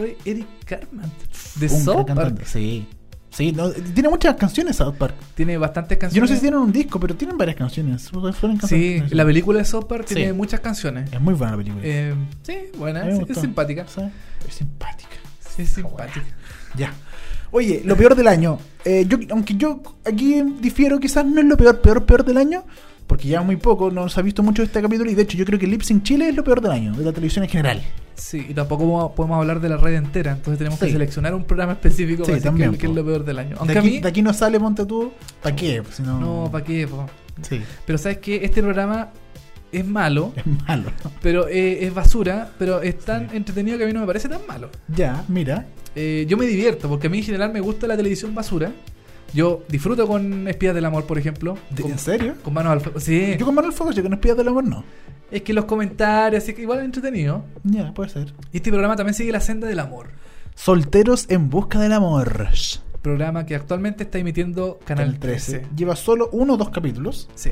fue Eric Cartman de Un South cantante. Park. Sí. Sí, no, tiene muchas canciones South Park. Tiene bastantes Yo no canciones. sé si tienen un disco, pero tienen varias canciones. Fueron canciones- Sí, canciones. la película de South Park Sí. tiene muchas canciones. Es muy buena la película. Eh, sí, buena, es, simpática. Sí, Es simpática. Sí, es simpática. Ya. Oye, lo peor del año. Eh, yo, aunque yo aquí difiero, quizás no es lo peor, peor, peor del año. Porque ya muy poco, no se ha visto mucho este capítulo. Y de hecho, yo creo que Lip Sync Chile es lo peor del año, de la televisión en general. Sí, y tampoco podemos- hablar de la red entera, entonces tenemos Sí. que seleccionar un programa específico Sí, para decir también, qué es lo peor del año. De Aunque aquí, a mí, de aquí no sale, ponte tú. ¿Para qué? Si no, no, ¿para qué? po? Sí, Pero sabes que este programa es malo, es malo. pero eh, es basura, pero es tan entretenido que a mí no me parece tan malo. ya, mira. Eh, yo me divierto, porque a mí en general me gusta la televisión basura. Yo disfruto con Espías del Amor, por ejemplo. ¿De- con, ¿En serio? con manos al fuego. Sí, Yo con Manuel Fuego, yo no espías del amor, no. es que los comentarios, así que igual es entretenido. Ya, puede ser. Y este programa también sigue la senda del amor. Solteros en busca del amor. Programa que actualmente está emitiendo Canal 13. Lleva solo uno o dos capítulos. Sí.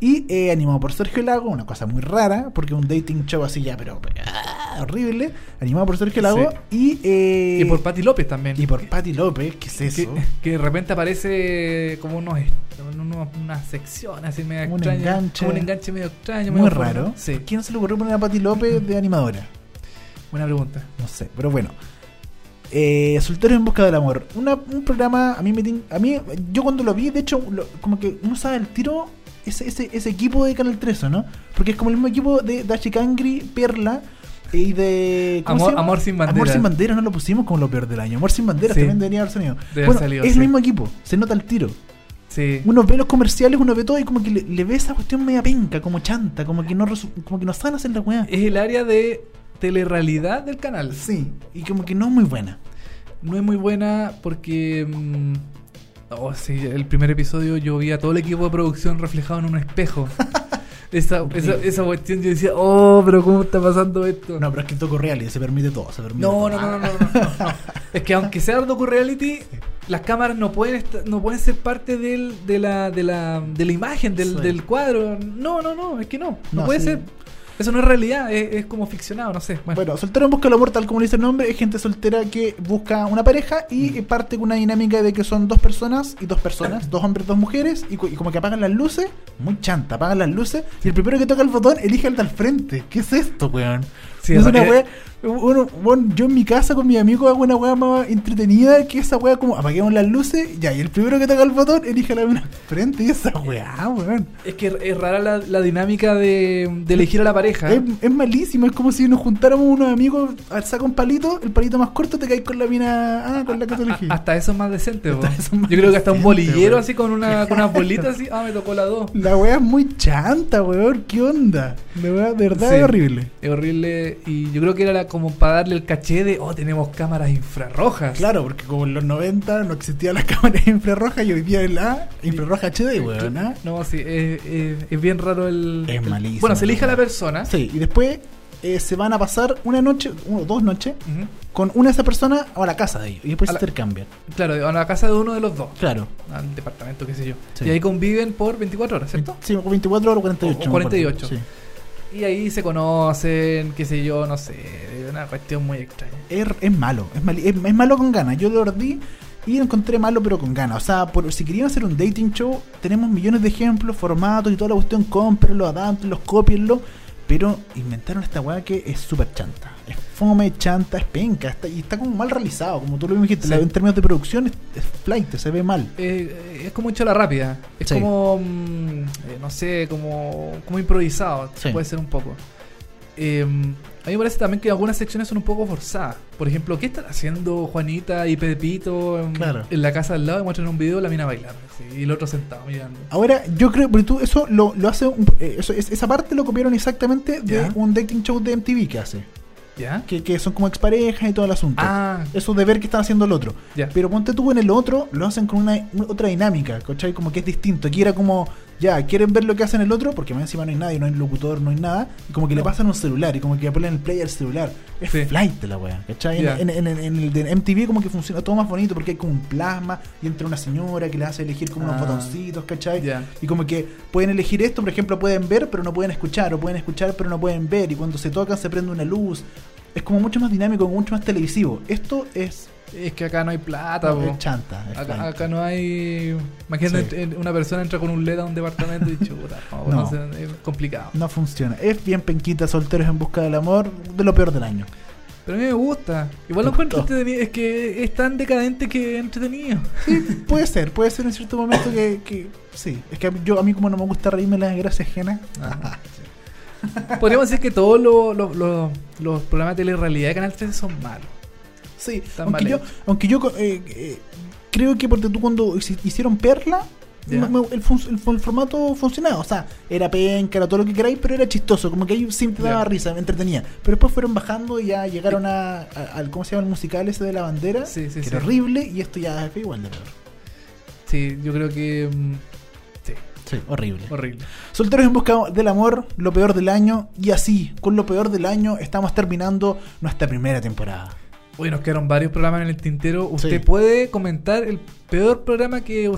Y eh, animado por Sergio Lago, una cosa muy rara, porque un dating show así ya, pero ah, horrible. Animado por Sergio Lago. Y, eh, Y por Patti López también. y por Patti López, ¿qué es eso? que de repente aparece como unos, unos una sección así medio Un extraña. enganche. Como un enganche medio extraño. Muy medio raro. Sí, ¿Quién se le ocurrió poner a Patti López de animadora? buena pregunta. No sé, pero bueno. Eh, Solteros en busca del amor. Una- un programa, a mí me a mí, yo cuando lo vi, de hecho, lo- como que uno sabe el tiro ese, ese, ese equipo de Canal 13, ¿no? Porque es como el mismo equipo de Dashi Kangri, Perla y de. ¿cómo Amor-? Amor sin bandera. Amor sin bandera no lo pusimos como lo peor del año. Amor sin bandera Sí. también debería haber salido. Debe bueno, salido, es sí. el mismo equipo, se nota el tiro. Sí. Uno ve los comerciales, uno ve todo y como que le, le ve esa cuestión media penca, como chanta, como que no como que no saben hacer la weá. Es el área de telerrealidad del canal. Sí, y como que no es muy buena. No es muy buena porque. mm, oh, sí, el primer episodio yo vi a todo el equipo de producción reflejado en un espejo. esa, esa, esa cuestión yo decía, oh, pero ¿cómo está pasando esto? No, pero es que Toco Reality se permite todo, se permite No, todo. no, no, no, no, no. Es que aunque sea docu-reality, las cámaras no pueden no pueden ser parte del, de, la, de, la, de la imagen, del, Sí. del cuadro. No, no, no, es que no. No, No, puede sí. ser. Eso no es realidad, es, es como ficcionado, no sé. Bueno, Bueno, soltero en busca del amor, tal como le dice el nombre, es gente soltera que busca una pareja y parte con una dinámica de que son dos personas y dos personas, dos hombres, dos mujeres, y, como que apagan las luces, muy chanta, apagan las luces, y el primero que toca el botón elige al del frente. ¿Qué es esto, weón? Sí, es una eh, wea. Bueno, bueno, yo en mi casa con mi amigo hago una wea más entretenida que esa wea como apaguemos las luces, ya, y el primero que toca el botón elige la mina frente, y esa wea, weón. es que es rara la, la dinámica de, de elegir a la pareja. Es, es malísimo, es como si nos juntáramos unos amigos, al saca un palito, el palito más corto te caes con la mina, ah, con la que te elegí. A- hasta eso es más decente, más Yo creo que hasta un bolillero weón. así con una con unas bolitas así, ah, me tocó la dos. La wea es muy chanta, weón, ¿qué onda? La wea de verdad Sí. es horrible. Es horrible y yo creo que era la- como para darle el caché de, oh, tenemos cámaras infrarrojas. Claro, porque como en los 90 no existían las cámaras infrarrojas y hoy día es la infrarroja HD, weón, ¿ah? No, sí, es, es- es bien raro el... Es malísimo, Bueno, se elige a la persona. Sí, y después eh, se van a pasar una noche, o dos noches, con una de esas personas a la casa de ellos. Y después A se intercambian. Claro, a la casa de uno de los dos. Claro. Al departamento, qué sé yo. Sí. Y ahí conviven por 24 horas, ¿cierto? Sí, 24 o 48. O- o me acuerdo. 48. Sí. Y ahí se conocen, qué sé yo, no sé. Una cuestión muy extraña. Es, es malo, es, mali- es, es malo con ganas. Yo lo ordí y lo encontré malo pero con ganas. O sea, por, si querían hacer un dating show, tenemos millones de ejemplos, formatos y toda la cuestión, cómprenlo, adaptenlos, copienlo. Pero inventaron esta weá que es súper chanta. Es fome, chanta, es penca. Está, y está como mal realizado, como tú lo dijiste. Sí. En términos de producción es, es flight, se ve mal. Eh, es como hecho la rápida. Es Sí. como, mm, eh, no sé, como, como improvisado. Sí. Puede ser un poco. Eh, a mí me parece también que algunas secciones son un poco forzadas. Por ejemplo, ¿qué están haciendo Juanita y Pepito en, Claro. en la casa al lado y muestran un video de la mina bailando? así, y el otro sentado mirando. Ahora, yo creo, porque tú eso lo, lo hace, un- eh, eso, es- esa parte lo copiaron exactamente de Ya. un dating show de MTV que hace. ¿Ya? Que, que son como exparejas y todo el asunto. Ah, Eso de ver que están haciendo el otro. ya. Pero ponte tú en el otro, lo hacen con una, una- otra dinámica, ¿cachai? Como que es distinto. Aquí era como, ya, quieren ver lo que hacen el otro, porque más encima no hay nadie, no hay locutor, no hay nada. Y como que le pasan un celular y como que apelan el play al celular. Es Sí. flight la wea, ¿cachai? En- Ya. En, en- en- en el de MTV como que funciona todo más bonito porque hay como un plasma y entra una señora que le hace elegir como unos Ah. botoncitos, ¿cachai? Y como que pueden elegir esto, por ejemplo, pueden ver pero no pueden escuchar, o pueden escuchar pero no pueden ver, y cuando se tocan se prende una luz. Es como mucho más dinámico, mucho más televisivo. Esto es, Es que acá no hay plata, po. es chanta. es Acá, acá no hay. Imagínate, Sí. una persona entra con un LED a un departamento y chuta, no, No. no sé, es complicado. No funciona. Es bien penquita, solteros en busca del amor, de lo peor del año. Pero a mí me gusta. Igual lo encuentro entretenido. Es que es tan decadente que entretenido. Sí, puede ser, puede ser en cierto momento que, que sí. Es que yo, a mí como no me gusta reírme las gracias ajenas. Podríamos decir que todos los, los, los- los programas de telerrealidad de Canal 13 son malos. Sí, aunque yo, aunque yo eh, eh, creo que porque tú cuando hici- hicieron Perla, Ya. me- me- el, fun- el, fu- el formato funcionaba. O sea, era penca, era todo lo que queráis, pero era chistoso. Como que ahí siempre Ya. daba risa, me entretenía. Pero después fueron bajando y ya llegaron a, a- al, ¿cómo se llama? El musical ese de la bandera. Sí, sí, que sí. era horrible y esto ya fue igual de peor. Sí, yo creo que. mm, Sí, Sí, horrible. horrible. Solteros en busca del amor, lo peor del año. Y así, con lo peor del año, estamos terminando nuestra primera temporada. Uy, nos quedaron varios programas en el tintero. Usted Sí. puede comentar el peor programa que,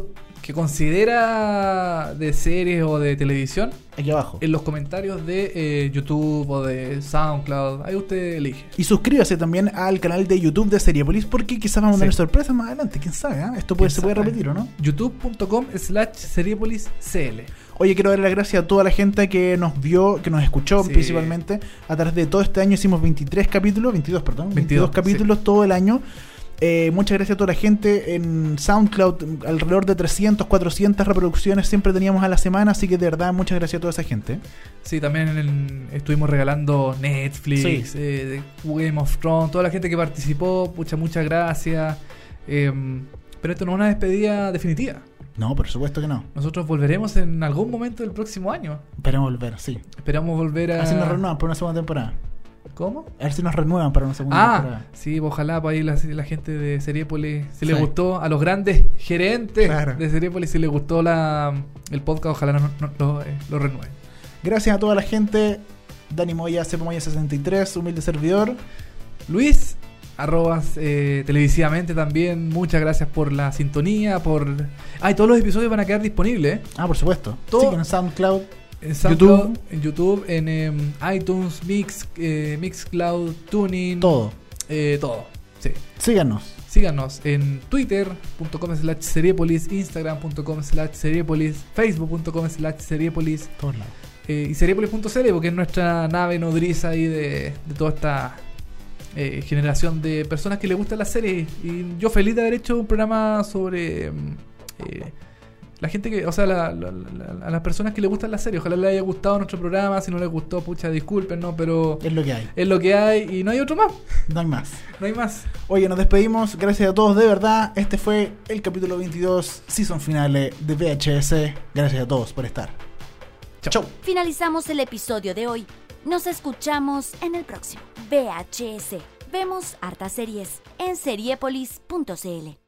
que considera de series o de televisión Aquí abajo. en los comentarios de eh, YouTube o de SoundCloud. Ahí usted elige. Y suscríbase también al canal de YouTube de Seriepolis porque quizás vamos a tener Sí. sorpresas más adelante. ¿Quién sabe? ah? Esto puede, ¿Quién se puede repetir o no? youtube.com slash seriepoliscl. Oye, quiero darle las gracias a toda la gente que nos vio, que nos escuchó Sí. principalmente. A través de todo este año hicimos 23 capítulos, 22, perdón, 22, 22, capítulos todo el año. Eh, muchas gracias a toda la gente en SoundCloud, alrededor de 300, 400 reproducciones siempre teníamos a la semana, así que de verdad muchas gracias a toda esa gente. Sí, también en- estuvimos regalando Netflix, Sí. eh, Game of Thrones, toda la gente que participó, muchas, muchas gracias. Eh, pero esto no es una despedida definitiva. No, por supuesto que no. Nosotros volveremos en algún momento del próximo año. Esperemos volver, sí. Esperamos volver a... Así nos renuevan para una segunda temporada. ¿Cómo? A ver si nos renuevan para una segunda Ah, temporada. sí, ojalá para ahí la, la gente de Seriepolis, si les Sí. gustó, a los grandes gerentes Claro. de Seriepolis, si les gustó la, el podcast, ojalá no- eh, lo renueven. Gracias a toda la gente. Dani Moya, Cepo Moya 63, humilde servidor. Luis, arrobas eh, televisivamente también, muchas gracias por la sintonía, por... Ay, todos los episodios van a quedar disponibles, ¿eh? Ah, por supuesto. Todo- Sí, en SoundCloud. En SoundCloud, YouTube. en YouTube, en em, iTunes, Mix, eh, Mixcloud, Tuning, Todo. eh, todo. Sí. Síganos. Síganos en twitter.com slash seriepolis, instagram.com slash seriepolis, facebook.com slash seriepolis Todos lados. y seriepolis.cl porque es nuestra nave nodriza ahí de, de toda esta eh, generación de personas que les gusta la serie. Y yo feliz de haber hecho un programa sobre mm, eh, la gente que, o sea, la- la- la- a las personas que les gustan la serie. Ojalá les haya gustado nuestro programa. Si no les gustó, pucha, disculpen, ¿no? Pero Es lo que hay. es lo que hay y no hay otro más. No hay más. No hay más. Oye, nos despedimos. Gracias a todos, de verdad. Este fue el capítulo 22, season finale de VHS. Gracias a todos por estar. Chau. Finalizamos el episodio de hoy. Nos escuchamos en el próximo. VHS. Vemos hartas series en seriepolis.cl.